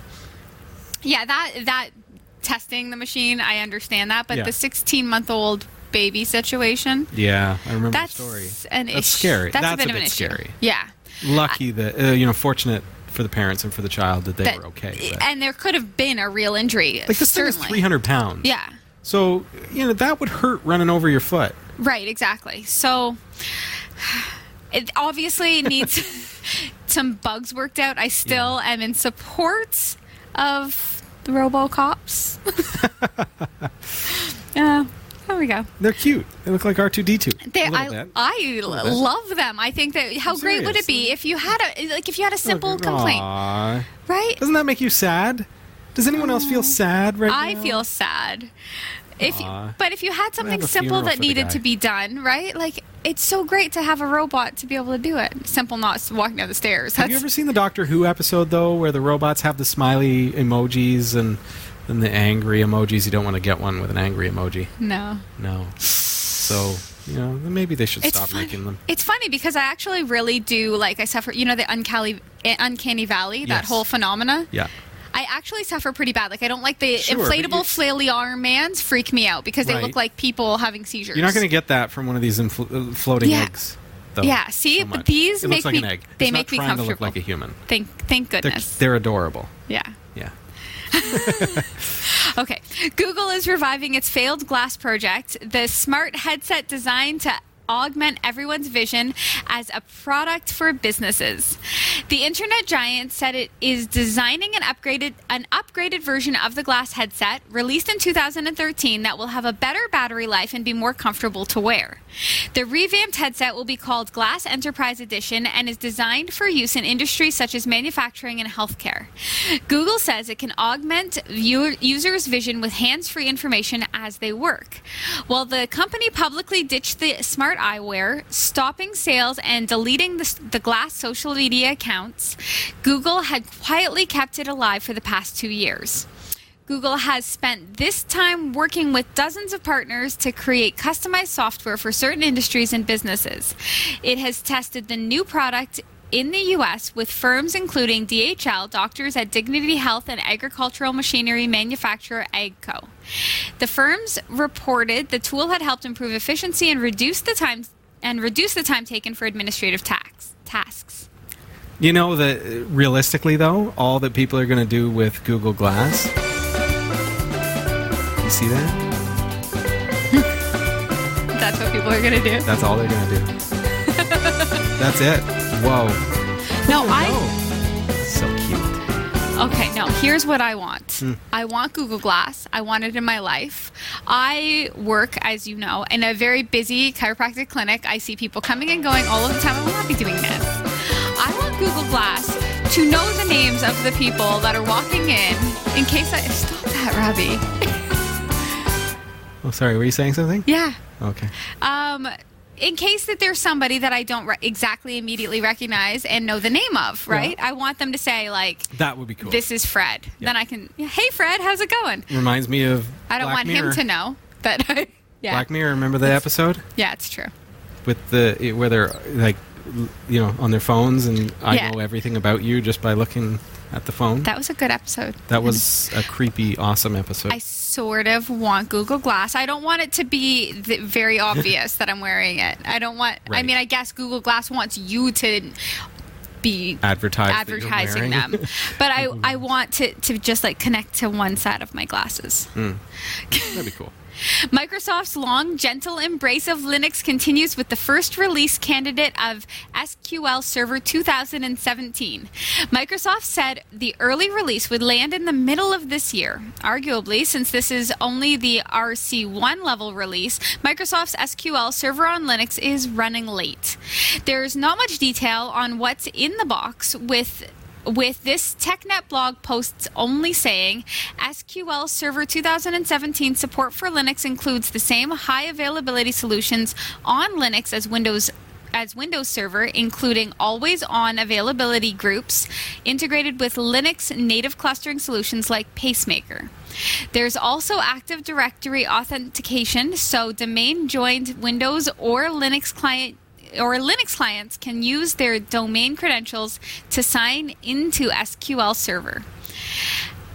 Yeah, that that testing the machine, I understand that, but Yeah. the 16 month old baby situation, Yeah, I remember that's the story. an That's issue. scary. That's, That's a bit a of an bit issue. scary. Yeah. Lucky that uh, you know, fortunate for the parents and for the child that they That- were okay. But. And there could have been a real injury. Like this thing is 300 pounds. Yeah. So you know that would hurt running over your foot. Right, exactly. So it obviously needs some bugs worked out. I still am in support of the RoboCops. yeah, I'm we go. They're cute. They look like R2D2. They, a little I. I love them. I think that how I'm great would it be if you had a like if you had a simple complaint, Aw. right? Doesn't that make you sad? Does anyone else feel mm. sad right I now? I feel sad. If you, but if you had something simple that needed to be done, right? Like it's so great to have a robot to be able to do it. Simple, not walking down the stairs. Have you ever seen the Doctor Who episode though, where the robots have the smiley emojis and and the angry emojis? You don't want to get one with an angry emoji. no. No. So you know, maybe they should It's stop funny. making them. It's funny because I actually really do like I suffer. You know the uncanny, uncanny valley, that Yes. whole phenomena. Yeah. I actually suffer pretty bad. Like I don't like the Sure, inflatable flaily arm mans freak me out because they look like people having seizures. You're not going to get that from one of these infl- uh, floating Yeah. eggs. Though, Yeah, see, so but these it make looks like me- an egg. they It's make me trying to look comfortable. like a human. Thank, thank They're, goodness. they're adorable. yeah. Okay. Google is reviving its failed glass project, the smart headset designed to augment everyone's vision as a product for businesses. The internet giant said it is designing an upgraded an upgraded version of the glass headset released in 2013 that will have a better battery life and be more comfortable to wear. The revamped headset will be called Glass Enterprise Edition and is designed for use in industries such as manufacturing and healthcare. Google says it can augment viewer, users' vision with hands free information as they work. While the company publicly ditched the smart eyewear, stopping sales and deleting the, the Glass social media accounts, Google had quietly kept it alive for the past two years. Google has spent this time working with dozens of partners to create customized software for certain industries and businesses. It has tested the new product in the U.S. with firms including DHL, doctors at Dignity Health, and agricultural machinery manufacturer AGCO. The firms reported the tool had helped improve efficiency and reduce the time and reduce the time taken for administrative tax, tasks. You know that realistically, though, all that people are going to do with Google Glass. You see that? That's what people are going to do. That's all they're going to do. That's it. Whoa. No, I. So cute. Okay, no, here's what I want. Hmm. I want Google Glass. I want it in my life. I work, as you know, in a very busy chiropractic clinic. I see people coming and going all of the time. I will not be doing this. I want Google Glass to know the names of the people that are walking in in case I. Stop that, Robbie. Oh, sorry. Were you saying something? Yeah. Okay. Um, in case that there's somebody that I don't re- exactly immediately recognize and know the name of, right? I want them to say, like, That would be cool. this is Fred. Then I can, hey, Fred, how's it going? reminds me of. I don't Black want Mirror. him to know that I. Yeah. Black Mirror. Remember the episode yeah, it's true. with the where they're like, you know, on their phones, and I Yeah. know everything about you just by looking at the phone. That was a good episode. That was a creepy, awesome episode. I sort of want Google Glass. I don't want it to be very obvious that I'm wearing it. I don't want. Right. I mean, I guess Google Glass wants you to be Advertise advertising them, but I I want to to just like connect to one side of my glasses. Hmm. That'd be cool. Microsoft's long, gentle embrace of Linux continues with the first release candidate of SQL Server 2017. Microsoft said the early release would land in the middle of this year. Arguably, since this is only the RC1 level release, Microsoft's SQL Server on Linux is running late. There's not much detail on what's in the box with with this TechNet blog posts only saying SQL Server 2017 support for Linux includes the same high availability solutions on Linux as Windows as Windows Server, including always on availability groups integrated with Linux native clustering solutions like Pacemaker. There's also Active Directory authentication, so domain joined Windows or Linux client or Linux clients can use their domain credentials to sign into SQL Server.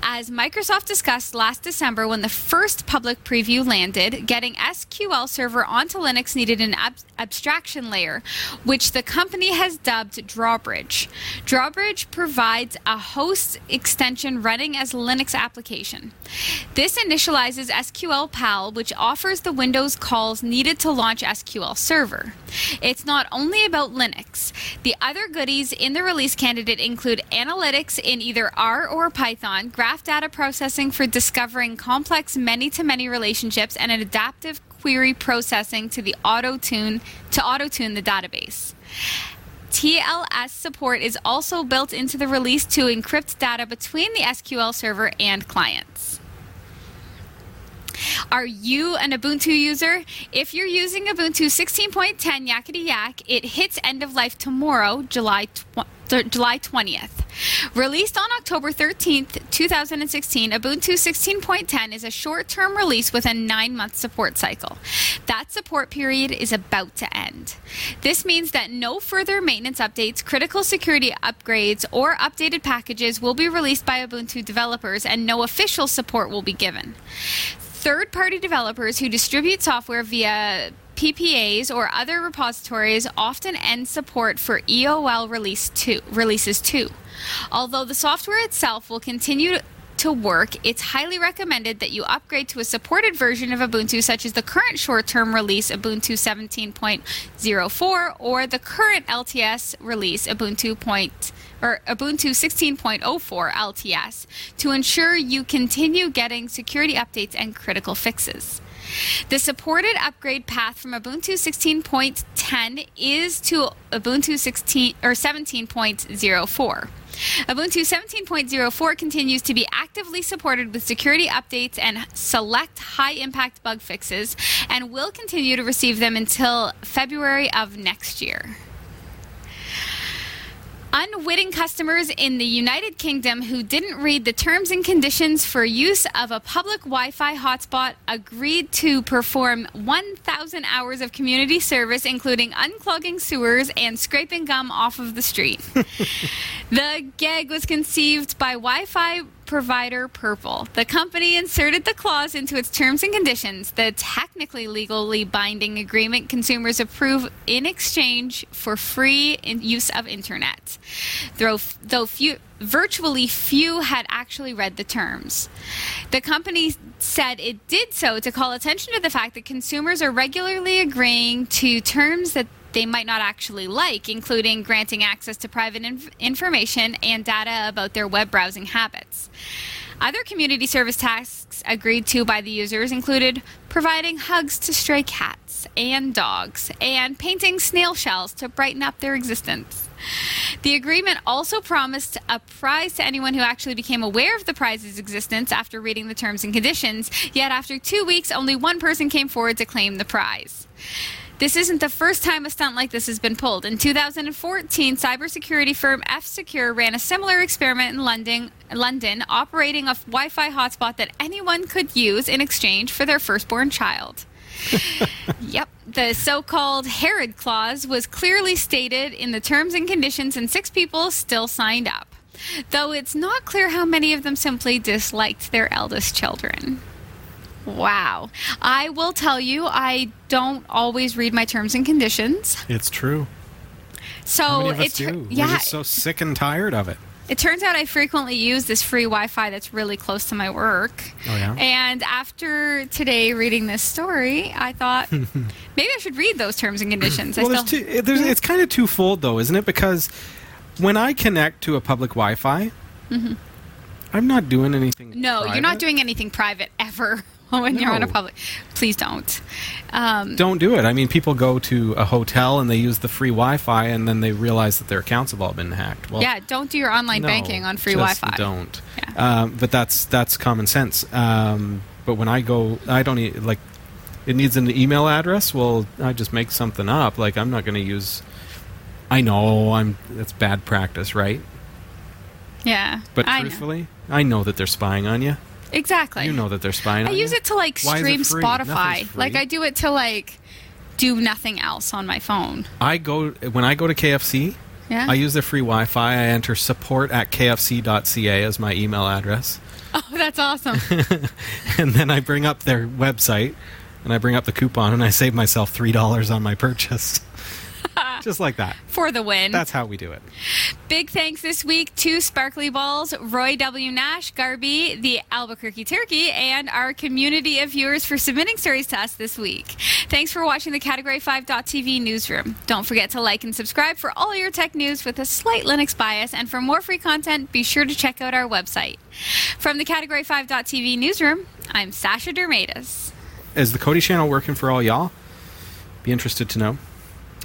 As Microsoft discussed last December when the first public preview landed, getting SQL Server onto Linux needed an ab- abstraction layer, which the company has dubbed Drawbridge. Drawbridge provides a host extension running as a Linux application. This initializes SQL PAL, which offers the Windows calls needed to launch SQL Server. It's not only about Linux. The other goodies in the release candidate include analytics in either R or Python, graph data processing for discovering complex many to many relationships, and an adaptive query processing to the auto tune to auto tune the database. TLS support is also built into the release to encrypt data between the SQL server and clients. Are you an Ubuntu user? If you're using Ubuntu 16.10 Yakkety Yak, it hits end of life tomorrow, July th- July 20th. Released on October 13th, 2016, Ubuntu 16.10 is a short term release with a nine month support cycle. That support period is about to end. This means that no further maintenance updates, critical security upgrades, or updated packages will be released by Ubuntu developers, and no official support will be given. Third party developers who distribute software via PPAs or other repositories often end support for EOL release two, releases 2. Although the software itself will continue to work, it's highly recommended that you upgrade to a supported version of Ubuntu, such as the current short term release Ubuntu 17.04 or the current LTS release Ubuntu. Point, or Ubuntu 16.04 LTS to ensure you continue getting security updates and critical fixes. The supported upgrade path from Ubuntu 16.10 is to Ubuntu 16 or 17.04. Ubuntu 17.04 continues to be actively supported with security updates and select high impact bug fixes and will continue to receive them until February of next year. Unwitting customers in the United Kingdom who didn't read the terms and conditions for use of a public Wi Fi hotspot agreed to perform 1,000 hours of community service, including unclogging sewers and scraping gum off of the street. the gag was conceived by Wi Fi provider Purple. The company inserted the clause into its terms and conditions, the technically legally binding agreement consumers approve in exchange for free use of internet. Though, though few, virtually few had actually read the terms. The company said it did so to call attention to the fact that consumers are regularly agreeing to terms that they might not actually like, including granting access to private inf- information and data about their web browsing habits. Other community service tasks agreed to by the users included providing hugs to stray cats and dogs and painting snail shells to brighten up their existence. The agreement also promised a prize to anyone who actually became aware of the prize's existence after reading the terms and conditions, yet after two weeks, only one person came forward to claim the prize. This isn't the first time a stunt like this has been pulled. In 2014, cybersecurity firm F Secure ran a similar experiment in London, London, operating a Wi-Fi hotspot that anyone could use in exchange for their firstborn child. yep, the so-called Herod clause was clearly stated in the terms and conditions, and six people still signed up. Though it's not clear how many of them simply disliked their eldest children. Wow. I will tell you, I don't always read my terms and conditions. It's true. So it's many of us it tur- do? yeah, We're just so sick and tired of it. it turns out I frequently use this free Wi-Fi that's really close to my work. Oh, yeah? And after today reading this story, I thought maybe I should read those terms and conditions. Well, there's still, two, there's, it's kind of twofold, though, isn't it? Because when I connect to a public Wi-Fi, I'm not doing anything. Mm-hmm. no, you're not doing anything private ever when you're on a public. Please don't. Um, Don't do it. I mean, people go to a hotel and they use the free Wi-Fi, and then they realize that their accounts have all been hacked. Well, yeah, don't do your online no, banking on free just Wi-Fi. Don't. Yeah. Um, but that's that's common sense. Um, but when I go, I don't e- like. It needs an email address. Well, I just make something up. Like I'm not going to use. I know I'm. That's bad practice, right? Yeah, But I know. truthfully, I know that they're spying on you. Exactly. You know that they're spying I use you. it to like Why stream? Spotify. Like I do it to like do nothing else on my phone. I go when I go to KFC. Yeah. I use their free Wi-Fi. I enter support at kfc.ca as my email address, oh, that's awesome. and then I bring up their website, and I bring up the coupon, and I save myself three dollars on my purchase, just like that. For the win. That's how we do it. Big thanks this week to Sparkly Balls, Roy W. Nash, Garby, the Albuquerque Turkey, and our community of viewers for submitting stories to us this week. Thanks for watching the Category 5.tv newsroom. Don't forget to like and subscribe for all your tech news with a slight Linux bias, and for more free content, be sure to check out our website. From the Category 5.tv newsroom, I'm Sasha Dermatis. is the Kodi channel working for all y'all? Be interested to know.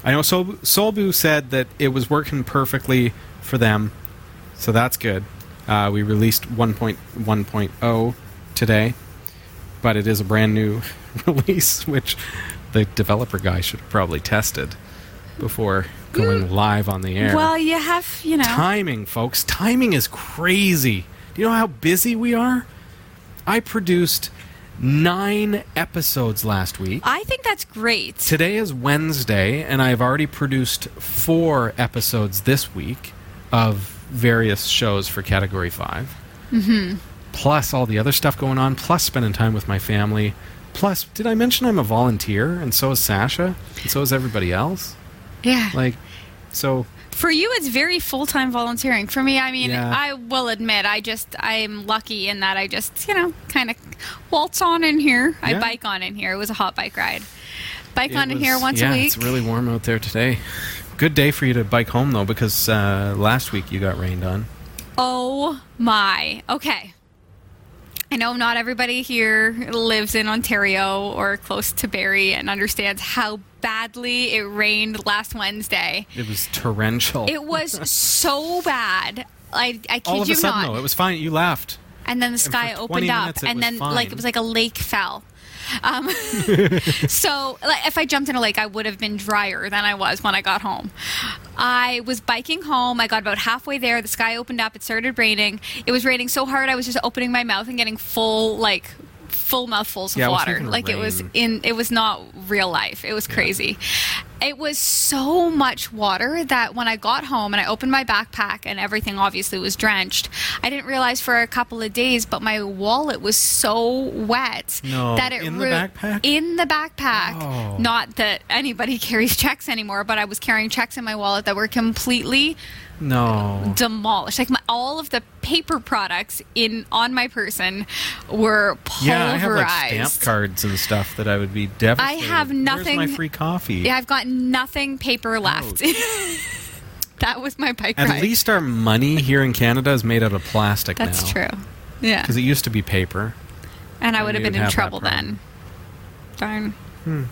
I know Sol- Solbu said that it was working perfectly for them, so that's good. Uh, we released 1.1.0 today, but it is a brand new release, which the developer guy should have probably tested before going live on the air. Well, you have, you know. Timing, folks. Timing is crazy. Do you know how busy we are? I produced nine episodes last week. I think that's great. Today is Wednesday, and I've already produced four episodes this week of various shows for Category 5. Mm-hmm. Plus all the other stuff going on, plus spending time with my family. Plus, did I mention I'm a volunteer? And so is Sasha? And so is everybody else? Yeah. Like, so For you, it's very full time volunteering. For me, I mean, Yeah. I will admit, I just, I'm lucky in that I just, you know, kind of waltz on in here. I Yeah. bike on in here. It was a hot bike ride. Bike It on in here once yeah, a week. It's really warm out there today. Good day for you to bike home though, because uh, last week you got rained on. Oh my. Okay. I know not everybody here lives in Ontario or close to Barrie and understands how badly it rained last Wednesday. It was torrential. It was so bad. I, I kid All of you a sudden, not. though, it was fine. You laughed. and then the sky opened up, minutes, it and then like it was like a lake fell. Um, so if I jumped in a lake, I would have been drier than I was when I got home. I was biking home. I got about halfway there. The sky opened up. It started raining. It was raining so hard. I was just opening my mouth and getting full like full mouthfuls of Yeah, water. Like it was in. It was not real life. It was crazy. It was so much water that when I got home and I opened my backpack and everything obviously was drenched, I didn't realize for a couple of days, but my wallet was so wet No, that it in the backpack? In the backpack. Oh. Not that anybody carries checks anymore, but I was carrying checks in my wallet that were completely No. demolished. Like my, all of the paper products in on my person were pulverized. Yeah, have like stamp cards and stuff that I would be devastated. I have Where's nothing- my free coffee? Yeah, I've got nothing paper left. that was my bike At ride. least our money here in Canada is made out of plastic That's now. true. Yeah. Because it used to be paper. And I would have been in trouble then. Darn. Hmm.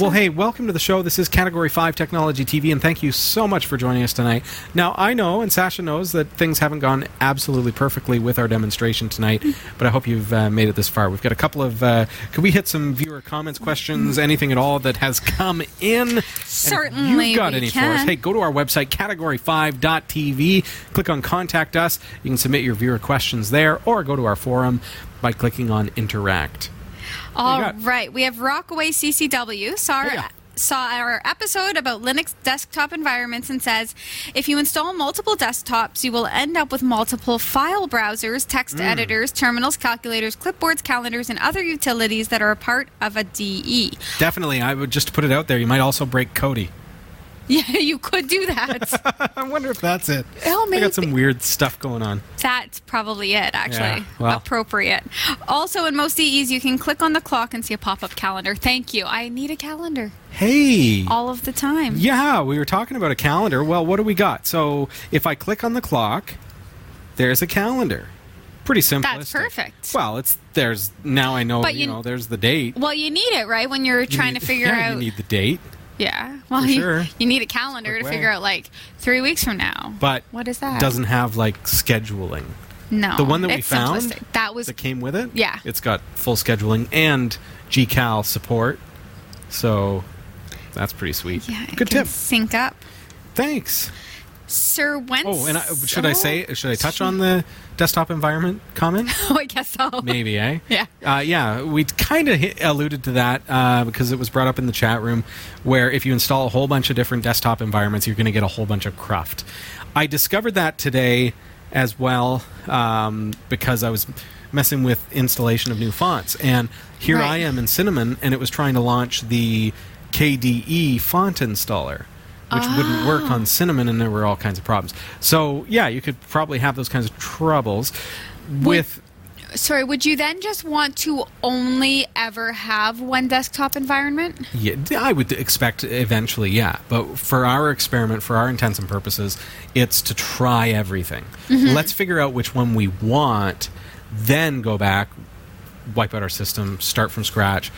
Well, hey, welcome to the show. This is Category 5 Technology TV, and thank you so much for joining us tonight. Now, I know, and Sasha knows, that things haven't gone absolutely perfectly with our demonstration tonight, but I hope you've uh, made it this far. We've got a couple of. Uh, could we hit some viewer comments, questions, anything at all that has come in? Certainly You've got any for us? Hey, go to our website, category5.tv, click on Contact Us. You can submit your viewer questions there, or go to our forum by clicking on Interact. All right, we have Rockaway CCW. Saw our, Oh, yeah. saw our episode about Linux desktop environments and says if you install multiple desktops, you will end up with multiple file browsers, text Mm. editors, terminals, calculators, clipboards, calendars, and other utilities that are a part of a DE. Definitely, I would just put it out there. You might also break Kodi. Yeah, you could do that. I wonder if that's it. Oh, I maybe. got some weird stuff going on. That's probably it, actually. Yeah, well. Appropriate. Also, in most DEs, you can click on the clock and see a pop up calendar. Thank you. I need a calendar Hey. all of the time. Yeah, we were talking about a calendar. Well, what do we got? So, if I click on the clock, there's a calendar. Pretty simple. That's perfect. Well, it's there's now I know, But you, you- know, there's the date. Well, you need it, right? When you're You trying need- to figure yeah, out. you need the date, yeah. Well, For you, sure. you need a calendar to figure out, like, three weeks from now. but What is that? doesn't have like scheduling. No. The one that we it's found simplistic. That was. that came with it. Yeah. it's got full scheduling and GCal support. So that's pretty sweet. Yeah, Good tip. Sync up. Thanks. Sir Wences. Oh, and I, should I say? Should I touch on the desktop environment comment? Oh, I guess so. Maybe, eh? Yeah. Uh, yeah, we kind of alluded to that uh, because it was brought up in the chat room where if you install a whole bunch of different desktop environments, you're going to get a whole bunch of cruft. I discovered that today as well um, because I was messing with installation of new fonts. And here Right. I am in Cinnamon, and it was trying to launch the KDE font installer. Which wouldn't work on Cinnamon, and there were all kinds of problems. So, yeah, you could probably have those kinds of troubles with Sorry, would you then just want to only ever have one desktop environment? Yeah, I would expect eventually, yeah. But for our experiment, for our intents and purposes, it's to try everything. Mm-hmm. Let's figure out which one we want, then go back, wipe out our system, start from scratch,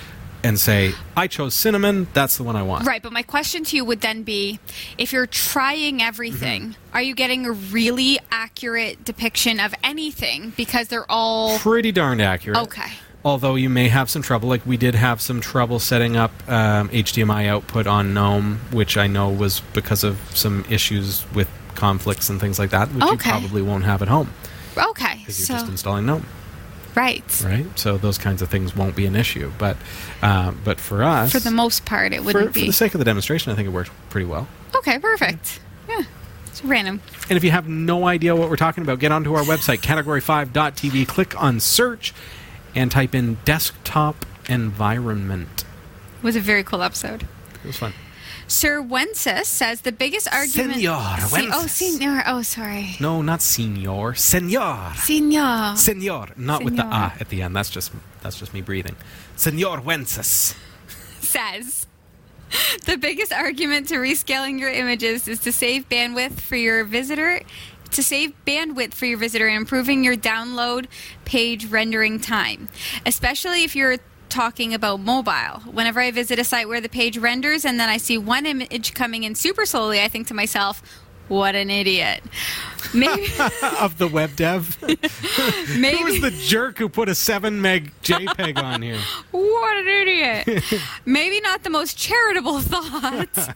and say, I chose cinnamon, that's the one I want. Right, but my question to you would then be if you're trying everything, Mm-hmm. are you getting a really accurate depiction of anything because they're all Pretty darn accurate. Okay. Although you may have some trouble, like we did have some trouble setting up um, HDMI output on GNOME, which I know was because of some issues with conflicts and things like that, which you probably won't have at home Okay. because you're So just installing GNOME. Right. right? So those kinds of things won't be an issue. But uh, but for us, For the most part it wouldn't for be. For the sake of the demonstration, I think it worked pretty well. okay, perfect. Yeah. It's random. And if you have no idea what we're talking about, get onto our website, category5.tv, click on search, and type in desktop environment. It was a very cool episode. It was fun. Sir Wences says the biggest argument. Senor Se- oh, Wences. senor. Oh, sorry. No, not senor, senor. Senor. Senor, not with the Senor. ah at the end. That's just that's just me breathing. Senor Wences. says the biggest argument to rescaling your images is to save bandwidth for your visitor to save bandwidth for your visitor and improving your download page rendering time especially if you're talking about mobile. Whenever i visit a site where the page renders and then i see one image coming in super slowly i think to myself what an idiot maybe of the web dev. maybe Who was the jerk who put a seven meg JPEG on here? What an idiot. Maybe not the most charitable thought,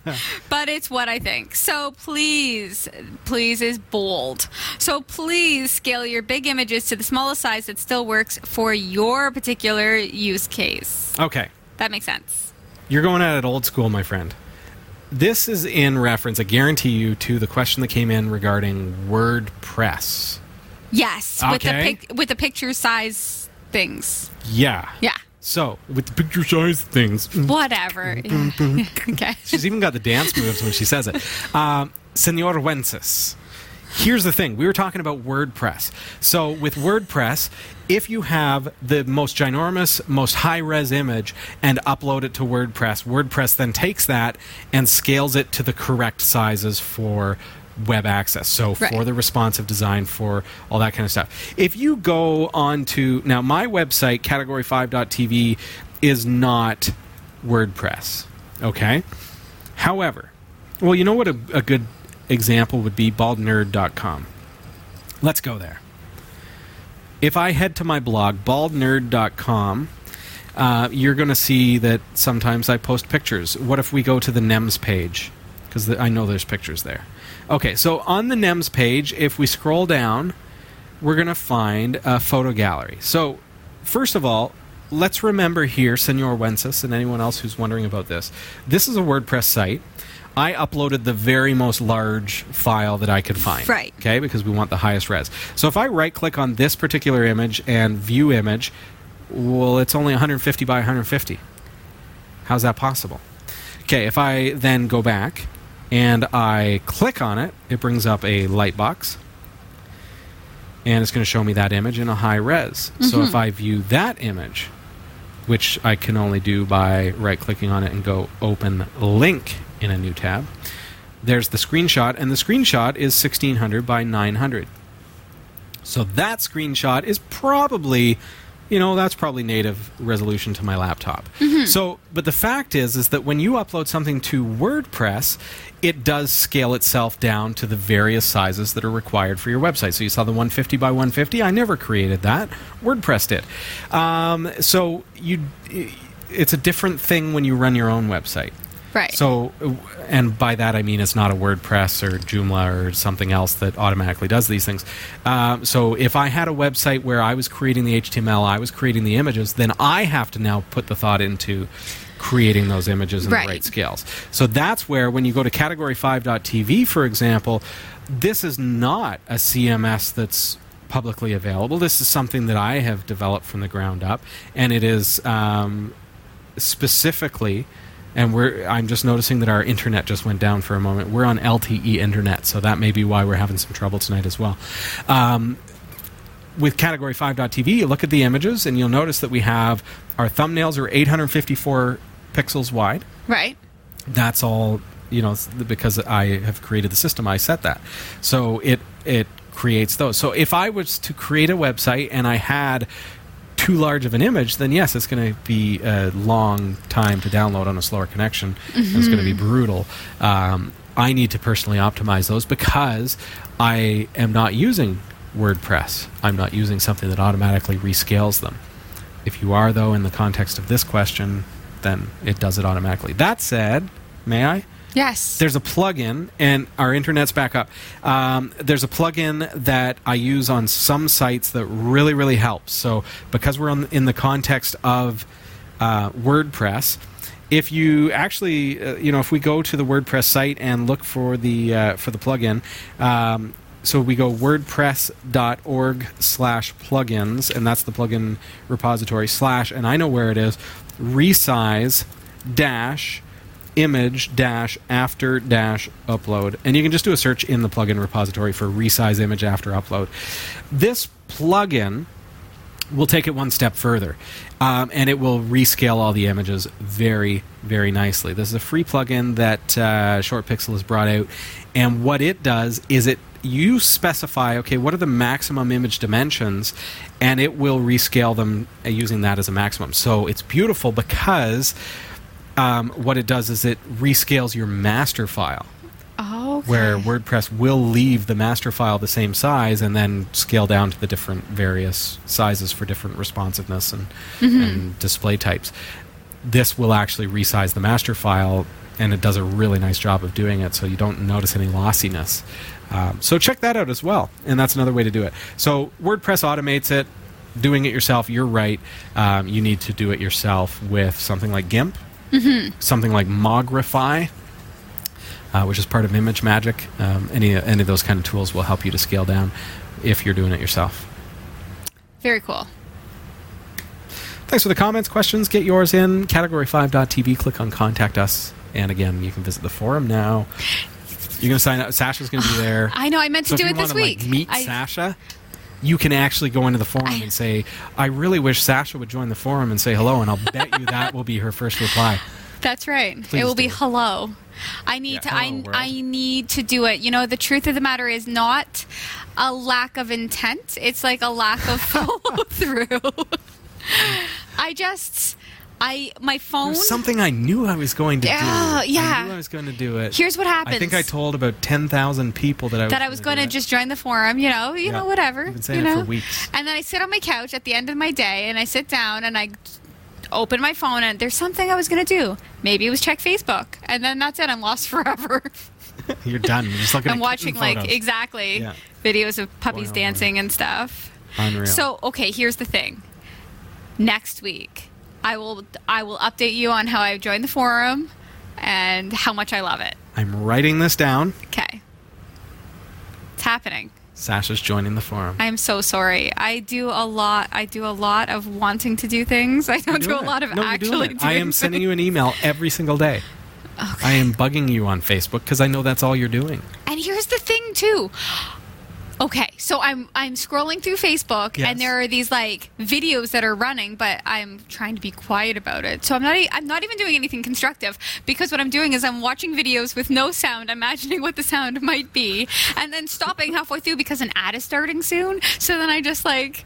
but it's what I think. So please, please is bold. So please scale your big images to the smallest size that still works for your particular use case. Okay. That makes sense. You're going at it old school, my friend. This is in reference, I guarantee you, to the question that came in regarding WordPress. Yes, with the pic- with the picture size things. Yeah. Yeah. So, with the picture size things. Whatever. okay. She's even got the dance moves when she says it. Um, Senor Wences. Here's the thing. We were talking about WordPress. So with WordPress, if you have the most ginormous, most high-res image and upload it to WordPress, WordPress then takes that and scales it to the correct sizes for web access. So for the responsive design, for all that kind of stuff. If you go on to now my website, category5.tv, is not WordPress. Okay? However, well, you know what a, a good example would be? Baldnerd.com. Let's go there. If I head to my blog, baldnerd.com, uh, you're going to see that sometimes I post pictures. What if we go to the NEMS page? Because I know there's pictures there. Okay, so on the NEMS page, if we scroll down, we're going to find a photo gallery. So, first of all, let's remember here, Senor Wences, and anyone else who's wondering about this. This is a WordPress site. I uploaded the very most large file that I could find. Right. Okay, because we want the highest res. So if I right click on this particular image and view image, well, it's only 150 by 150. How's that possible? Okay, if I then go back and I click on it, it brings up a light box. And it's going to show me that image in a high res. So if mm-hmm. I view that image, which I can only do by right clicking on it and go open link in a new tab, there's the screenshot, and the screenshot is 1600 by 900. So that screenshot is probably, you know, that's probably native resolution to my laptop. So, but the fact is, is that when you upload something to WordPress, it does scale itself down to the various sizes that are required for your website. So you saw the 150 by 150. I never created that. WordPress did. Um, so you, it's a different thing when you run your own website. Right. So, uh, and by that I mean it's not a WordPress or Joomla or something else that automatically does these things. Um, so, if I had a website where I was creating the HTML, I was creating the images, then I have to now put the thought into creating those images in Right. the right scales. So that's where when you go to category5.tv, for example, this is not a CMS that's publicly available. This is something that I have developed from the ground up, and it is um, specifically and we're I'm just noticing that our internet just went down for a moment. We're on LTE internet, so that may be why we're having some trouble tonight as well. Um, with category 5.tv, you look at the images and you'll notice that we have our thumbnails are 854 pixels wide. right. That's all, you know, because I have created the system, I set that. So it it creates those. So if I was to create a website and I had too large of an image, then yes, it's going to be a long time to download on a slower connection. and It's going to be brutal. Um, I need to personally optimize those because I am not using WordPress. I'm not using something that automatically rescales them. If you are, though, in the context of this question, then it does it automatically. That said, may I? Yes. There's a plugin, and our internet's back up. Um, there's a plugin that I use on some sites that really, really helps. So, because we're on, in the context of uh, WordPress, if you actually, uh, you know, if we go to the WordPress site and look for the uh, for the plugin, um, so we go wordpress.org slash plugins, and that's the plugin repository slash, and I know where it is, resize dash image dash after dash upload. And you can just do a search in the plugin repository for resize image after upload. This plugin will take it one step further um, and it will rescale all the images very very nicely. This is a free plugin that uh, ShortPixel has brought out and what it does is it you specify okay what are the maximum image dimensions and it will rescale them uh, using that as a maximum. So it's beautiful because um, what it does is it rescales your master file oh, okay. where WordPress will leave the master file the same size and then scale down to the different various sizes for different responsiveness and, and display types. This will actually resize the master file, and it does a really nice job of doing it, so you don't notice any lossiness. Um, so check that out as well, and that's another way to do it. So WordPress automates it. Doing it yourself, you're right. Um, you need to do it yourself with something like GIMP, something like Mogrify, uh, which is part of ImageMagick. Um, any any of those kind of tools will help you to scale down if you're doing it yourself. Very cool. Thanks for the comments, questions. Get yours in category5.tv. Click on Contact Us, and again, you can visit the forum now. You're going to sign up. Sasha's going to be there. I know. I meant to so do if it this wanna, week. Like, meet I, Sasha. You can actually go into the forum and say, "I really wish Sasha would join the forum and say hello," and I'll bet you that will be her first reply. That's right. Please it will be do. hello. I need Yeah, to. I world. I need to do it. You know, the truth of the matter is not a lack of intent. It's like a lack of follow through. I just, I my phone. Something I knew I was going to do. yeah. I knew I was going to do it. Here's what happened. I think I told about ten thousand people that I was that I was going gonna just join the forum, you know, you Yeah. know, whatever. You've been saying you it for weeks. And then I sit on my couch at the end of my day and I sit down and I open my phone and there's something I was going to do. Maybe it was check Facebook. And then that's it. I'm lost forever. You're done. You're just looking I'm at watching like photos. exactly Yeah. videos of puppies oh boy. dancing and stuff. Unreal. So, okay, here's the thing. Next week, I will I will update you on how I joined the forum and how much I love it. I'm writing this down. Okay. It's happening. Sasha's joining the forum. I am so sorry. I do a lot. I do a lot of wanting to do things. I don't do a lot of No, actually doing. I am sending you an email every single day. Okay. I am bugging you on Facebook because I know that's all you're doing. And here's the thing too. Okay, so I'm I'm scrolling through Facebook Yes. and there are these like videos that are running, but I'm trying to be quiet about it. So I'm not I'm not even doing anything constructive because what I'm doing is I'm watching videos with no sound, imagining what the sound might be, and then stopping halfway through because an ad is starting soon. So then I just like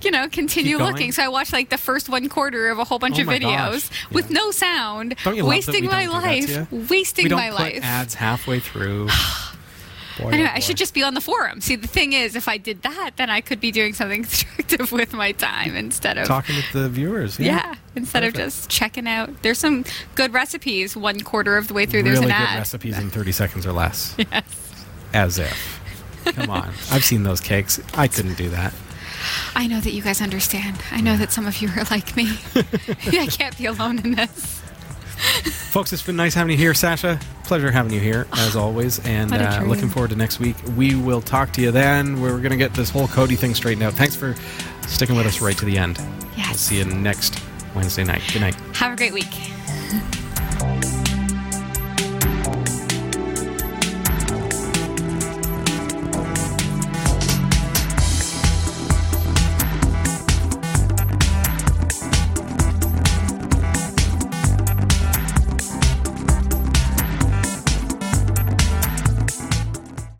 you know, continue looking. So I watched like the first one quarter of a whole bunch Oh of videos gosh. with no sound, Don't you love that wasting my don't do that to life, wasting we don't my put life. ads halfway through. Boy, Anyway, oh I should just be on the forum. See, the thing is, if I did that, then I could be doing something constructive with my time instead of talking with the viewers. yeah, Yeah, instead Perfect. of just checking out. There's some good recipes. One quarter of the way through, really there's an good ad. recipes in 30 seconds or less. Yes. As if. Come on. I've seen those cakes. I couldn't do that. I know that you guys understand. I know that some of you are like me. I can't be alone in this. Folks, it's been nice having you here, Sasha. Pleasure having you here, as always. And uh, looking forward to next week. We will talk to you then. We're going to get this whole Kodi thing straightened out. Thanks for sticking with us right to the end. Yes. We'll see you next Wednesday night. Good night. Have a great week.